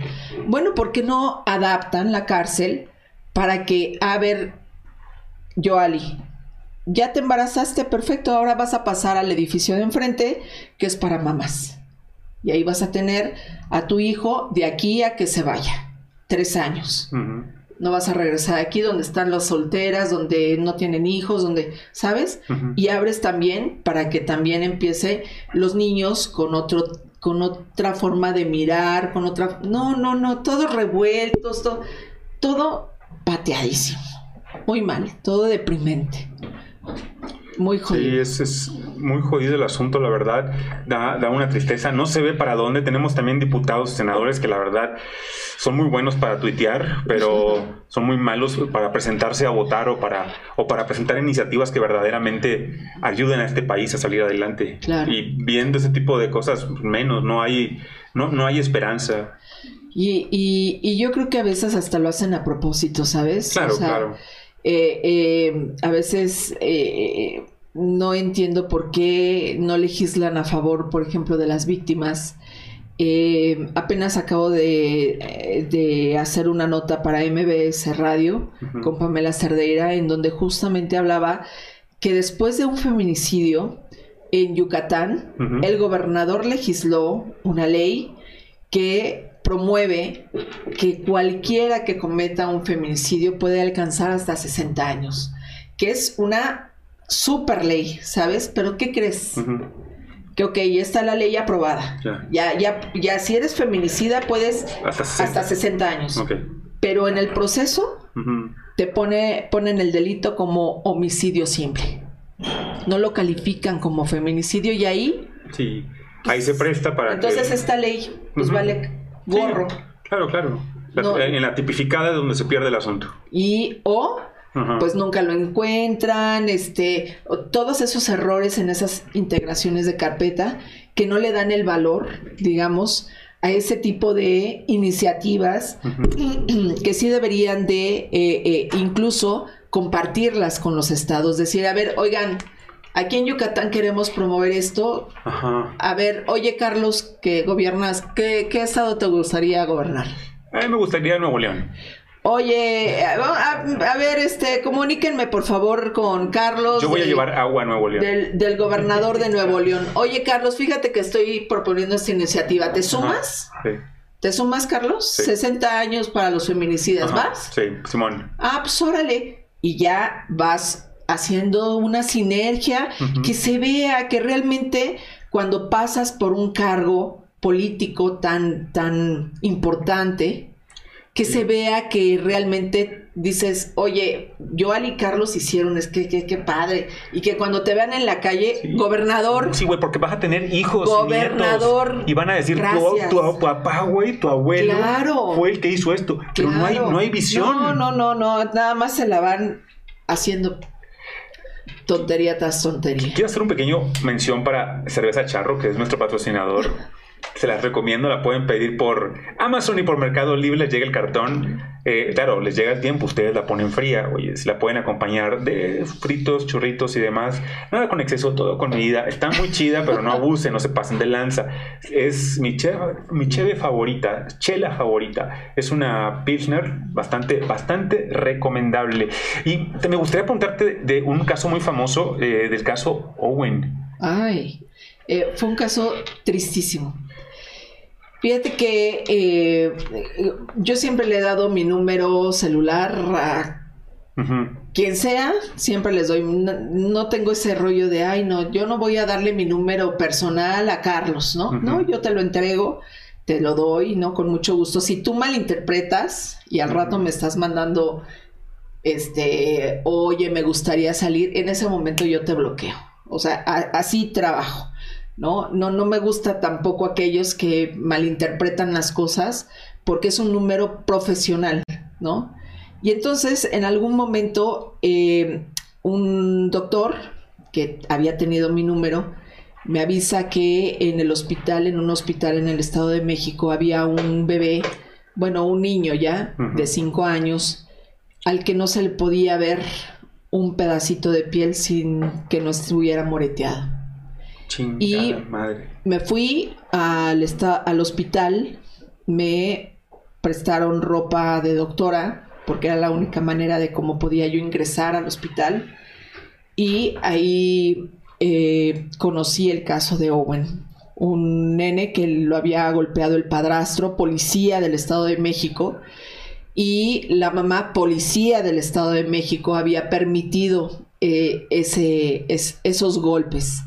bueno, ¿por qué no adaptan la cárcel para que, a ver, Joali, ya te embarazaste, perfecto, ahora vas a pasar al edificio de enfrente, que es para mamás. Y ahí vas a tener a tu hijo de aquí a que se vaya, tres años. No vas a regresar aquí donde están las solteras, donde no tienen hijos, donde, ¿sabes? Y abres también para que también empiece los niños con otro con otra forma de mirar, con otra... No, no, no, todos revueltos, todo, todo pateadísimo. Muy mal, todo deprimente. Muy jodido. Sí, es, muy jodido el asunto, la verdad. Da, da, una tristeza. No se ve para dónde. Tenemos también diputados y senadores que la verdad son muy buenos para tuitear, pero son muy malos para presentarse a votar o para, o para presentar iniciativas que verdaderamente ayuden a este país a salir adelante. Y viendo ese tipo de cosas, menos, no hay, no, no hay esperanza. Y, y, yo creo que a veces hasta lo hacen a propósito, ¿sabes? Claro, claro. Eh, eh, a veces eh, no entiendo por qué no legislan a favor, por ejemplo, de las víctimas. apenas acabo de, hacer una nota para MBS Radio con Pamela Cerdeira, en donde justamente hablaba que después de un feminicidio en Yucatán, el gobernador legisló una ley que promueve que cualquiera que cometa un feminicidio puede alcanzar hasta 60 años, que es una super ley, ¿sabes? Pero ¿qué crees? Que ok, ya está la ley aprobada. Ya, ya, ya, si eres feminicida puedes hasta 60, años. Pero en el proceso te pone, ponen el delito como homicidio simple. No lo califican como feminicidio y ahí... Sí, ahí se presta para... Entonces esta ley pues vale gorro. claro, claro. en la tipificada es donde se pierde el asunto. Y o pues nunca lo encuentran, este, todos esos errores en esas integraciones de carpeta que no le dan el valor, digamos, a ese tipo de iniciativas que sí deberían de eh, eh, incluso compartirlas con los estados, decir, a ver, oigan, Aquí en Yucatán queremos promover esto. A ver, oye Carlos, que gobiernas, ¿qué, estado te gustaría gobernar? A mí me gustaría Nuevo León. Oye, a, ver, este, comuníquenme por favor con Carlos. Yo voy a llevar agua a Nuevo León. Del, gobernador de Nuevo León. Oye, Carlos, fíjate que estoy proponiendo esta iniciativa. ¿Te sumas? Sí. ¿Te sumas, Carlos? 60 años para los feminicidas, ¿vas? Sí, Simón. Ah, pues órale. Y ya vas haciendo una sinergia, que se vea que realmente cuando pasas por un cargo político tan, tan importante, que se vea que realmente dices, oye, Joal y Carlos hicieron, es que qué padre. Y que cuando te vean en la calle, gobernador. Sí, güey, porque vas a tener hijos. Gobernador. Y, van a decir, tu, tu, papá, güey, tu abuelo. Fue el que hizo esto. Pero no hay, no hay visión. No, no, no, no. Nada más se la van haciendo tontería tras tontería. Quiero hacer un pequeño mención para Cerveza Charro, que es nuestro patrocinador. Se las recomiendo, la pueden pedir por Amazon y por Mercado Libre, les llega el cartón. Eh, claro, les llega el tiempo, ustedes la ponen fría, oye, se la pueden acompañar de fritos, churritos y demás. Nada con exceso, todo con medida. Está muy chida, pero no abusen, no se pasen de lanza. Es mi cheve, mi cheve favorita, chela favorita. Es una Pilsner bastante, bastante recomendable. Y me gustaría preguntarte de un caso muy famoso, eh, del caso Owen. Ay, eh, fue un caso tristísimo. Fíjate que eh, yo siempre le he dado mi número celular a quien sea, siempre les doy. No, tengo ese rollo de, ay, no, yo no voy a darle mi número personal a Carlos, ¿no? No, yo te lo entrego, te lo doy, ¿no? Con mucho gusto. Si tú malinterpretas y al rato me estás mandando, este, oye, me gustaría salir, en ese momento yo te bloqueo. O sea, así trabajo. ¿No? No, no me gusta tampoco aquellos que malinterpretan las cosas porque es un número profesional, ¿no? Y entonces, en algún momento, eh, un doctor que había tenido mi número me avisa que en el hospital, en un hospital en el Estado de México, había un bebé, bueno, un niño ya de cinco años, al que no se le podía ver un pedacito de piel sin que no estuviera moreteado y me fui al, al hospital, me prestaron ropa de doctora, porque era la única manera de cómo podía yo ingresar al hospital. Y ahí eh, conocí el caso de Owen, un nene que lo había golpeado el padrastro, policía del Estado de México, y la mamá policía del Estado de México había permitido eh, ese, esos golpes.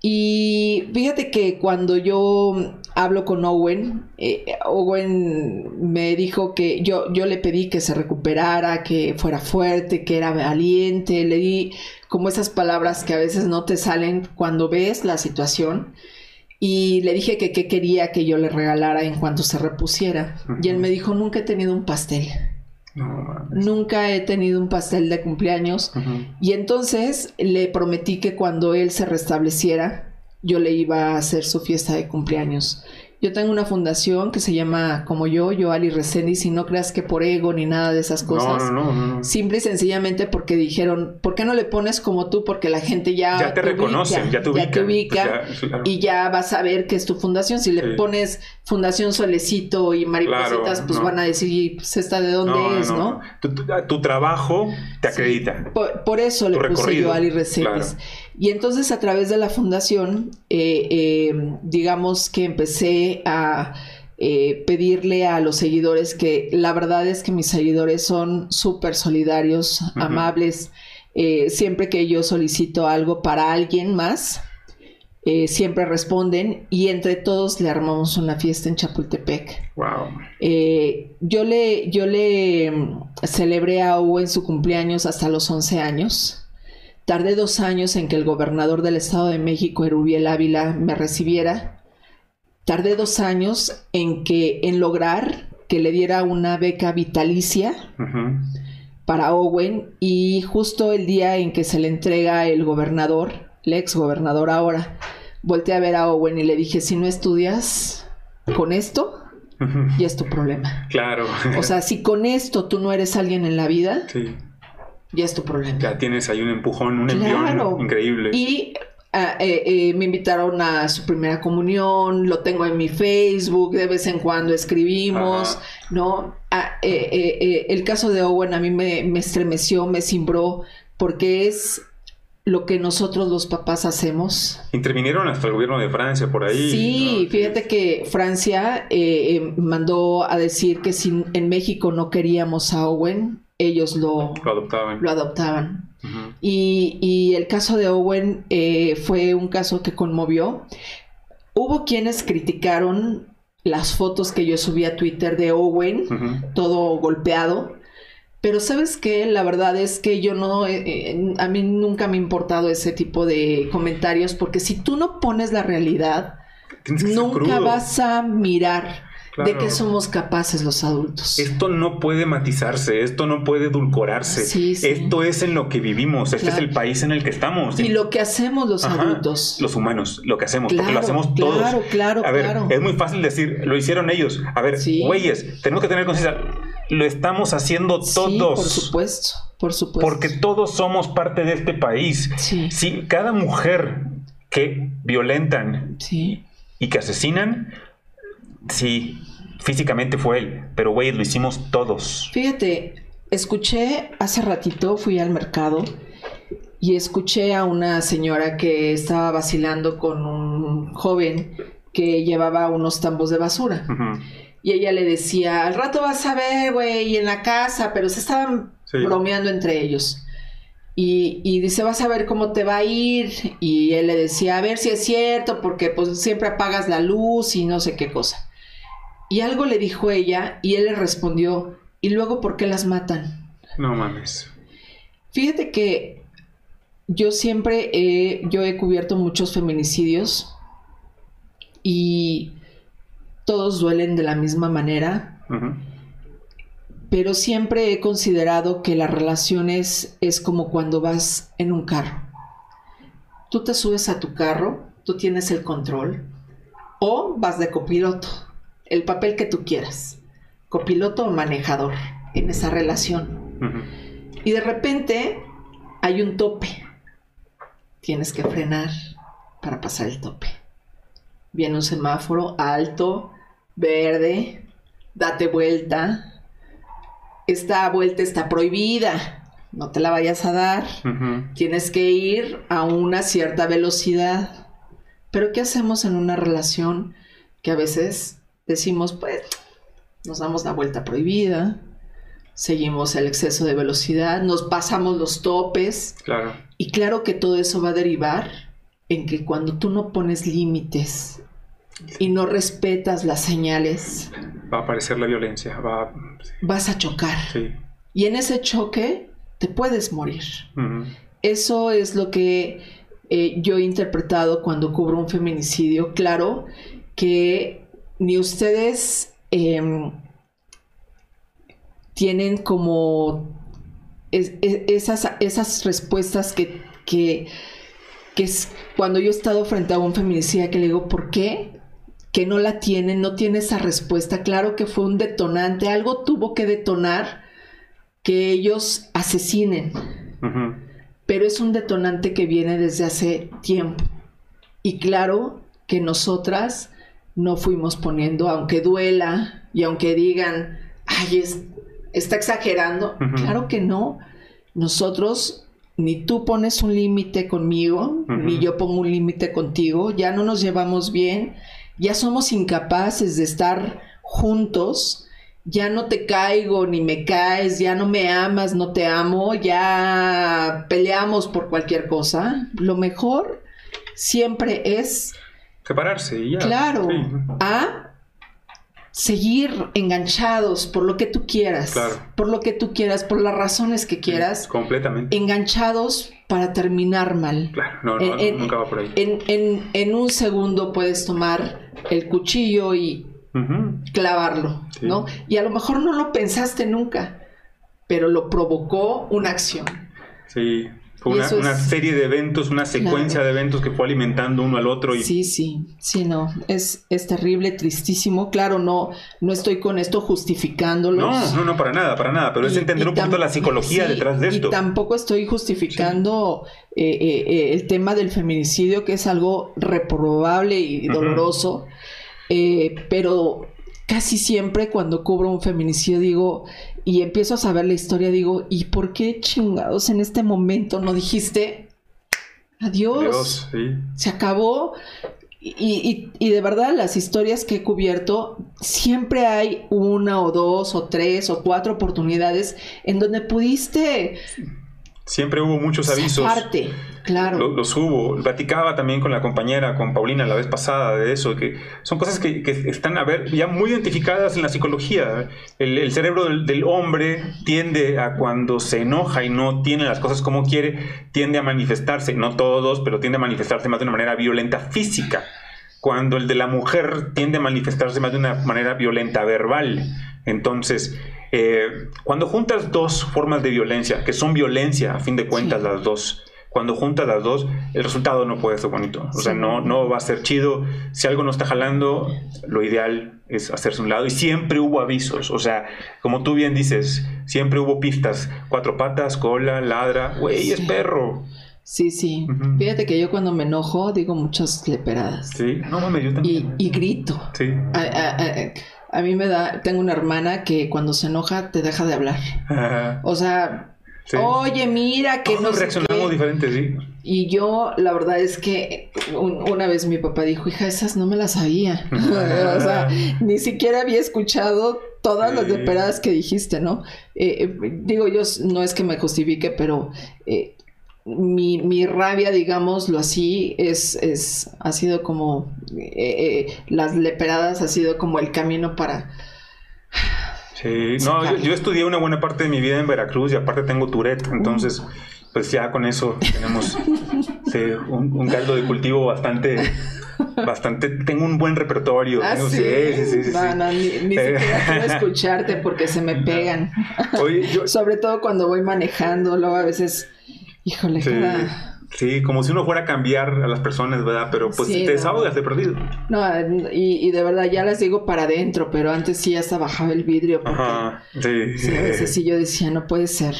Y fíjate que cuando yo hablo con Owen, eh, Owen me dijo que yo, yo le pedí que se recuperara, que fuera fuerte, que era valiente, le di como esas palabras que a veces no te salen cuando ves la situación. Y le dije que qué quería que yo le regalara en cuanto se repusiera. Y él me dijo, nunca he tenido un pastel. Nunca he tenido un pastel de cumpleaños. Y entonces le prometí que cuando él se restableciera, yo le iba a hacer su fiesta de cumpleaños. Yo tengo una fundación que se llama como yo, yo Ali Resendiz, y no creas que por ego ni nada de esas cosas. No, no, no, Simple y sencillamente porque dijeron, ¿por qué no le pones como tú? Porque la gente ya, ya te, reconoce, ya te ubica, pues y ya vas a ver que es tu fundación. Si le pones Fundación Solecito y Maripositas, pues van a decir, pues esta de dónde es, ¿no? Tu, trabajo te acredita. Por, eso le puse yo Ali Resendiz. Y entonces a través de la fundación, eh, eh, digamos que empecé a eh, pedirle a los seguidores que la verdad es que mis seguidores son súper solidarios, amables. siempre que yo solicito algo para alguien más, siempre responden y entre todos le armamos una fiesta en Chapultepec. Wow. yo le, yo le mm, celebré a Hugo en su cumpleaños hasta los 11 años. Tardé dos años en que el gobernador del Estado de México, Erubiel Ávila, me recibiera. Tardé dos años en que en lograr que le diera una beca vitalicia para Owen y justo el día en que se le entrega el gobernador, el ex gobernador ahora, volteé a ver a Owen y le dije, si no estudias con esto, ya es tu problema. Claro. O sea, si con esto tú no eres alguien en la vida, sí ya es tu problema. Ya tienes ahí un empujón, un envión increíble. Y ah, eh, eh, me invitaron a su primera comunión, lo tengo en mi Facebook, de vez en cuando escribimos, ¿no? Ah, eh, el caso de Owen a mí me, me estremeció, me cimbró, porque es lo que nosotros los papás hacemos. Intervinieron hasta el gobierno de Francia por ahí. Sí, fíjate que Francia mandó a decir que si en México no queríamos a Owen, ellos lo, adoptaban. y, el caso de Owen eh, fue un caso que conmovió. Hubo quienes criticaron las fotos que yo subí a Twitter de Owen, todo golpeado. Pero sabes qué, la verdad es que yo no, eh, eh, a mí nunca me ha importado ese tipo de comentarios, porque si tú no pones la realidad, nunca vas a mirar de que somos capaces los adultos. Esto no puede matizarse, esto no puede edulcorarse. Esto es en lo que vivimos, este es el país en el que estamos. Y lo que hacemos los adultos. Los humanos, lo que hacemos, porque lo hacemos todos. Claro, claro, A ver, es muy fácil decir, lo hicieron ellos. A ver, güeyes, tenemos que tener conciencia, lo estamos haciendo todos. por supuesto, por supuesto. Porque todos somos parte de este país. Si cada mujer que violentan y que asesinan, sí, físicamente fue él, pero güey, lo hicimos todos. Fíjate, escuché hace ratito, fui al mercado y escuché a una señora que estaba vacilando con un joven que llevaba unos tambos de basura. Y ella le decía, al rato vas a ver, güey, en la casa, pero se estaban bromeando entre ellos. Y, y, dice, vas a ver cómo te va a ir. Y él le decía, a ver si es cierto, porque pues siempre apagas la luz y no sé qué cosa. Y algo le dijo ella y él le respondió, ¿y luego por qué las matan? No mames. Fíjate que yo siempre he, yo he cubierto muchos feminicidios y todos duelen de la misma manera, pero siempre he considerado que las relaciones es como cuando vas en un carro. Tú te subes a tu carro, tú tienes el control, o vas de copiloto el papel que tú quieras, copiloto o manejador en esa relación. Y de repente hay un tope. Tienes que frenar para pasar el tope. Viene un semáforo alto, verde, date vuelta. Esta vuelta está prohibida, no te la vayas a dar. Tienes que ir a una cierta velocidad. Pero ¿qué hacemos en una relación que a veces decimos, pues, nos damos la vuelta prohibida, seguimos el exceso de velocidad, nos pasamos los topes. Claro. Y claro que todo eso va a derivar en que cuando tú no pones límites y no respetas las señales, va a aparecer la violencia, va vas a chocar. Sí. Y en ese choque te puedes morir. Eso es lo que eh, yo he interpretado cuando cubro un feminicidio. Claro que ni ustedes em, tienen como esas, esas respuestas que, que, es cuando yo he estado frente a un feminicida que le digo, ¿por qué? Que no la tienen, no tiene esa respuesta. Claro que fue un detonante, algo tuvo que detonar que ellos asesinen. Pero es un detonante que viene desde hace tiempo. Y claro que nosotras no fuimos poniendo, aunque duela y aunque digan, ay, está exagerando. Claro que no. Nosotros, ni tú pones un límite conmigo, ni yo pongo un límite contigo, ya no nos llevamos bien, ya somos incapaces de estar juntos, ya no te caigo ni me caes, ya no me amas, no te amo, ya peleamos por cualquier cosa. Lo mejor siempre es Separarse y ya. Claro. A seguir enganchados por lo que tú quieras. Claro. Por lo que tú quieras, por las razones que quieras. completamente. Enganchados para terminar mal. Claro, no, no nunca va por ahí. En, un segundo puedes tomar el cuchillo y clavarlo, ¿no? Y a lo mejor no lo pensaste nunca, pero lo provocó una acción. Sí. Fue una, serie de eventos, una secuencia de eventos que fue alimentando uno al otro. Y... Sí, sí, sí, no, es, es terrible, tristísimo. Claro, no, no estoy con esto justificándolo. No, no, no, para nada, para nada, pero es entender un poquito la psicología detrás de esto. Y tampoco estoy justificando eh, eh, eh, el tema del feminicidio, que es algo reprobable y doloroso, pero casi siempre cuando cubro un feminicidio digo, y empiezo a saber la historia, digo, ¿y por qué chingados en este momento no dijiste adiós? Adiós sí. Se acabó. Y, y, de verdad, las historias que he cubierto, siempre hay una o dos o tres o cuatro oportunidades en donde pudiste Siempre hubo muchos avisos. Aparte, claro. Los, hubo. Platicaba también con la compañera, con Paulina, la vez pasada de eso, que son cosas que, están a ver ya muy identificadas en la psicología. El, cerebro del, hombre tiende a cuando se enoja y no tiene las cosas como quiere, tiende a manifestarse, no todos, pero tiende a manifestarse más de una manera violenta física. Cuando el de la mujer tiende a manifestarse más de una manera violenta, verbal. Entonces, eh, cuando juntas dos formas de violencia, que son violencia a fin de cuentas las dos, cuando juntas las dos, el resultado no puede ser bonito. O sea, no, no va a ser chido. Si algo no está jalando, lo ideal es hacerse un lado. Y siempre hubo avisos. O sea, como tú bien dices, siempre hubo pistas. Cuatro patas, cola, ladra. Güey, es perro. Sí, sí. Fíjate que yo cuando me enojo digo muchas leperadas. Sí, no mames, yo también. Y, grito. Sí. A, mí me da, tengo una hermana que cuando se enoja te deja de hablar. O sea, Oye, mira que no reaccionamos diferentes, sí. Y yo, la verdad es que una vez mi papá dijo, hija, esas no me las sabía. o sea, ni siquiera había escuchado todas las leperadas que dijiste, ¿no? Eh, eh, digo, yo no es que me justifique, pero eh, mi, mi, rabia, digámoslo así, es, es, ha sido como, eh, eh, las leperadas ha sido como el camino para... Sí, no, yo, estudié una buena parte de mi vida en Veracruz y aparte tengo Tourette, entonces pues ya con eso tenemos un, caldo de cultivo bastante bastante tengo un buen repertorio ah, sí, sí, sí, no, ni, siquiera quiero escucharte porque se me pegan. Sobre todo cuando voy manejando luego a veces Híjole, sí. Sí, como si uno fuera a cambiar a las personas, ¿verdad? Pero pues te desahogas de perdido. No, y, de verdad ya las digo para adentro, pero antes sí hasta bajaba el vidrio. Ajá, sí. sí. A veces sí yo decía, no puede ser.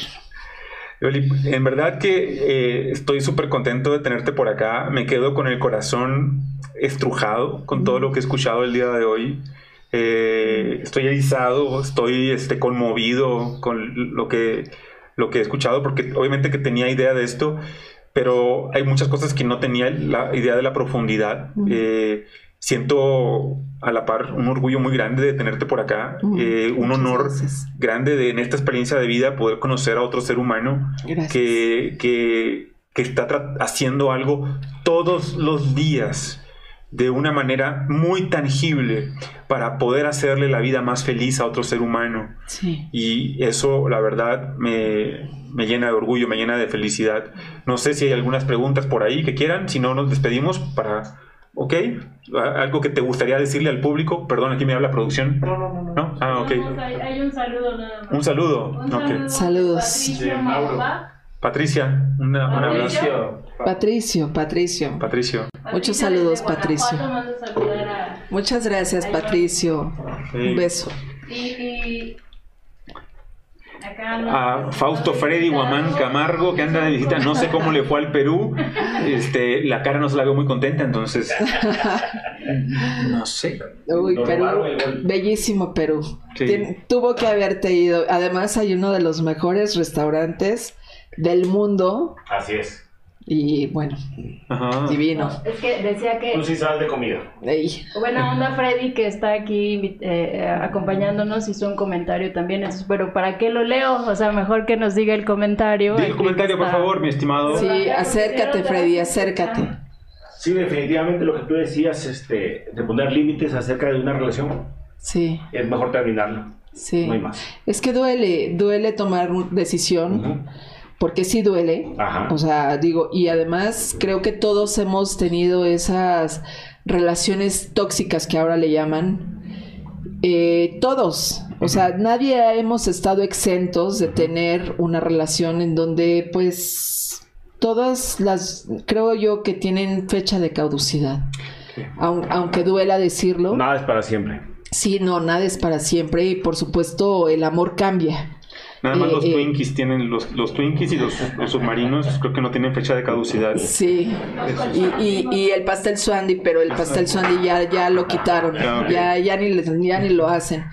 en verdad que eh, estoy súper contento de tenerte por acá. Me quedo con el corazón estrujado con todo lo que he escuchado el día de hoy. Eh, estoy erizado, estoy este, conmovido con lo que lo que he escuchado, porque obviamente que tenía idea de esto, pero hay muchas cosas que no tenía la idea de la profundidad. Eh, siento a la par un orgullo muy grande de tenerte por acá, eh, un honor grande de en esta experiencia de vida poder conocer a otro ser humano que, que, que, está haciendo algo todos los días de una manera muy tangible para poder hacerle la vida más feliz a otro ser humano. Y eso, la verdad, me, llena de orgullo, me llena de felicidad. No sé si hay algunas preguntas por ahí que quieran, si no nos despedimos para... ¿Ok? ¿Algo que te gustaría decirle al público? Perdón, aquí me habla producción. No, no, no. ¿No? Ah, ok. Hay, un saludo nada más. Un saludo. Un Saludos. Patricia, un abrazo. Patricio, Patricio. Patricio. Muchos saludos, Patricio. Muchas gracias, Patricio. Un beso. Y, a Fausto Freddy Guamán Camargo que anda de visita, no sé cómo le fue al Perú, este, la cara no se la veo muy contenta, entonces no sé. Uy, Perú, bellísimo Perú. tuvo que haberte ido. Además hay uno de los mejores restaurantes del mundo. Así es. Y bueno, divino. es que decía que. Sí sabes de comida. Buena onda, Freddy, que está aquí eh, acompañándonos, hizo un comentario también. pero ¿para qué lo leo? O sea, mejor que nos diga el comentario. Diga el comentario, por favor, mi estimado. Sí, acércate, Freddy, acércate. Sí, definitivamente lo que tú decías, este, de poner límites acerca de una relación. Sí. Es mejor terminarlo. Sí. No hay más. Es que duele, duele tomar decisión porque sí duele. O sea, digo, y además creo que todos hemos tenido esas relaciones tóxicas que ahora le llaman. Eh, todos, o sea, nadie hemos estado exentos de tener una relación en donde, pues, todas las, creo yo que tienen fecha de caducidad. aunque duela decirlo. Nada es para siempre. Sí, no, nada es para siempre y por supuesto el amor cambia. Nada más los eh, Twinkies tienen, los, los Twinkies y los, submarinos creo que no tienen fecha de caducidad. Sí, y, y, el pastel Swandy, pero el pastel Swandy ya, ya lo quitaron, ah, ya, ya, ni, ya ni lo hacen.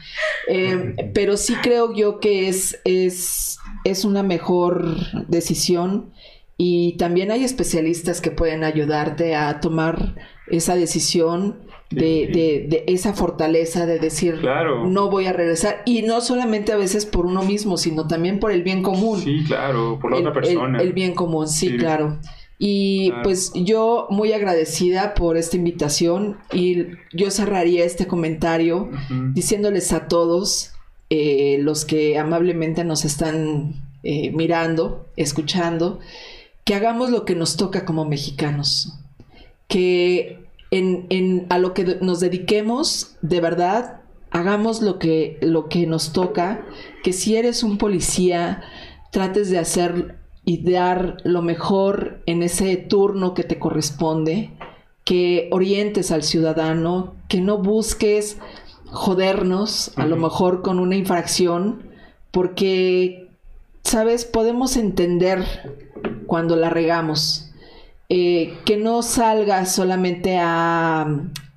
Eh, pero sí creo yo que es, es, es una mejor decisión. Y también hay especialistas que pueden ayudarte a tomar esa decisión de, de, esa fortaleza de decir, no voy a regresar. Y no solamente a veces por uno mismo, sino también por el bien común. Sí, claro, por la otra persona. El, bien común, sí, claro. Y pues yo muy agradecida por esta invitación y yo cerraría este comentario diciéndoles a todos eh, los que amablemente nos están eh, mirando, escuchando, que hagamos lo que nos toca como mexicanos, que en, a lo que nos dediquemos, de verdad, hagamos lo que, lo que nos toca, que si eres un policía, trates de hacer y dar lo mejor en ese turno que te corresponde, que orientes al ciudadano, que no busques jodernos, a lo mejor con una infracción, porque, sabes, podemos entender cuando la regamos. Eh, que no salgas solamente a,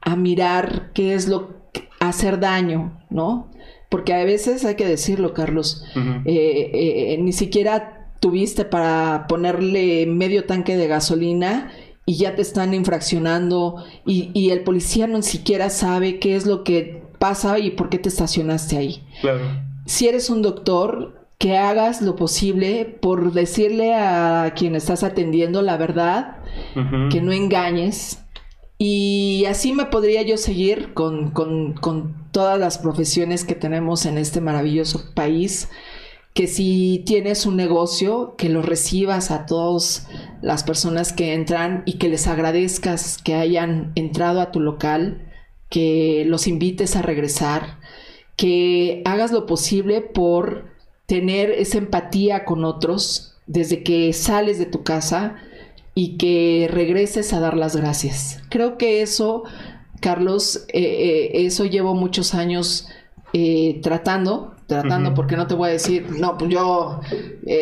a mirar qué es lo que hacer daño, ¿no? Porque a veces hay que decirlo, Carlos, eh, eh, ni siquiera tuviste para ponerle medio tanque de gasolina y ya te están infraccionando y, y, el policía no siquiera sabe qué es lo que pasa y por qué te estacionaste ahí. Claro. Si eres un doctor, que hagas lo posible por decirle a quien estás atendiendo la verdad, que no engañes. Y así me podría yo seguir con, con, con todas las profesiones que tenemos en este maravilloso país que si tienes un negocio, que lo recibas a todas las personas que entran y que les agradezcas que hayan entrado a tu local, que los invites a regresar, que hagas lo posible por tener esa empatía con otros desde que sales de tu casa y que regreses a dar las gracias. Creo que eso, Carlos, eh, eh, eso llevo muchos años eh, tratando, tratando, porque no te voy a decir, no, pues yo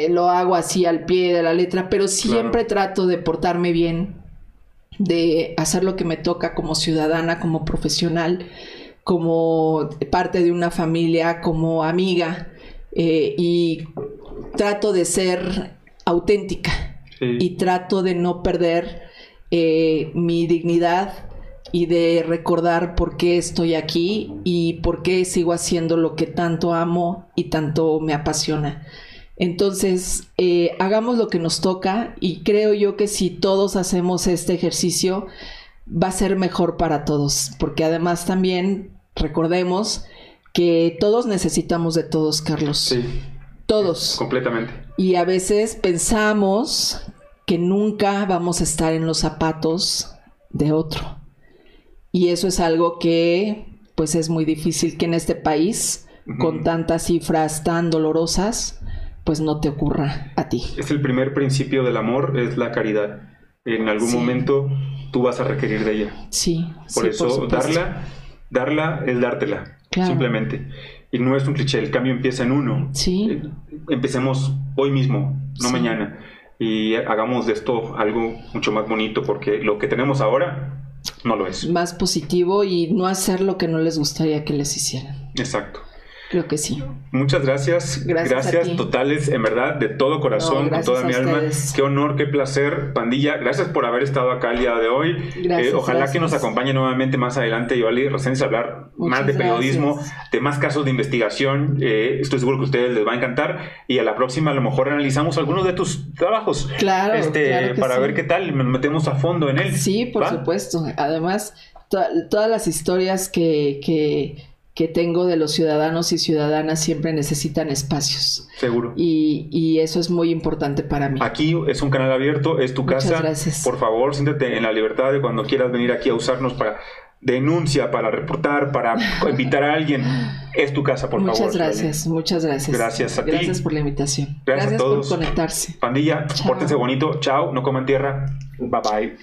lo hago así al pie de la letra, pero siempre trato de portarme bien, de hacer lo que me toca como ciudadana, como profesional, como parte de una familia, como amiga, eh, y trato de ser auténtica y trato de no perder eh, mi dignidad y de recordar por qué estoy aquí y por qué sigo haciendo lo que tanto amo y tanto me apasiona. Entonces, eh, hagamos lo que nos toca y creo yo que si todos hacemos este ejercicio, va a ser mejor para todos, porque además también recordemos que todos necesitamos de todos, Carlos. Sí. Todos. Completamente. Y a veces pensamos que nunca vamos a estar en los zapatos de otro. Y eso es algo que pues es muy difícil que en este país, con tantas cifras tan dolorosas, pues no te ocurra a ti. Es el primer principio del amor, es la caridad. En algún momento tú vas a requerir de ella. Sí. Por eso darla, darla es dártela. Simplemente. Y no es un cliché, el cambio empieza en uno. Sí. Eh, empecemos hoy mismo, no mañana. Y hagamos de esto algo mucho más bonito, porque lo que tenemos ahora no lo es. Más positivo y no hacer lo que no les gustaría que les hicieran. Exacto. Creo que sí. Muchas gracias. Gracias, totales, en verdad, de todo corazón, con toda mi alma. Qué honor, qué placer, pandilla. Gracias por haber estado acá el día de hoy. Eh, ojalá que nos acompañe nuevamente más adelante, Yoli a hablar más de periodismo, de más casos de investigación. Eh, estoy seguro que a ustedes les va a encantar. Y a la próxima, a lo mejor analizamos algunos de tus trabajos. Claro. Este, para ver qué tal, nos metemos a fondo en él. Sí, por supuesto. Además, todas las historias que, que que tengo de los ciudadanos y ciudadanas siempre necesitan espacios. Seguro. Y, eso es muy importante para mí. Aquí es un canal abierto, es tu casa. Gracias. Por favor, siéntate en la libertad de cuando quieras venir aquí a usarnos para denuncia, para reportar, para invitar a alguien. Es tu casa, por favor. Muchas gracias, muchas gracias. Gracias a ti. Gracias por la invitación. Gracias, a todos. por conectarse. Pandilla, pórtense bonito. Chao, no coman tierra. Bye bye.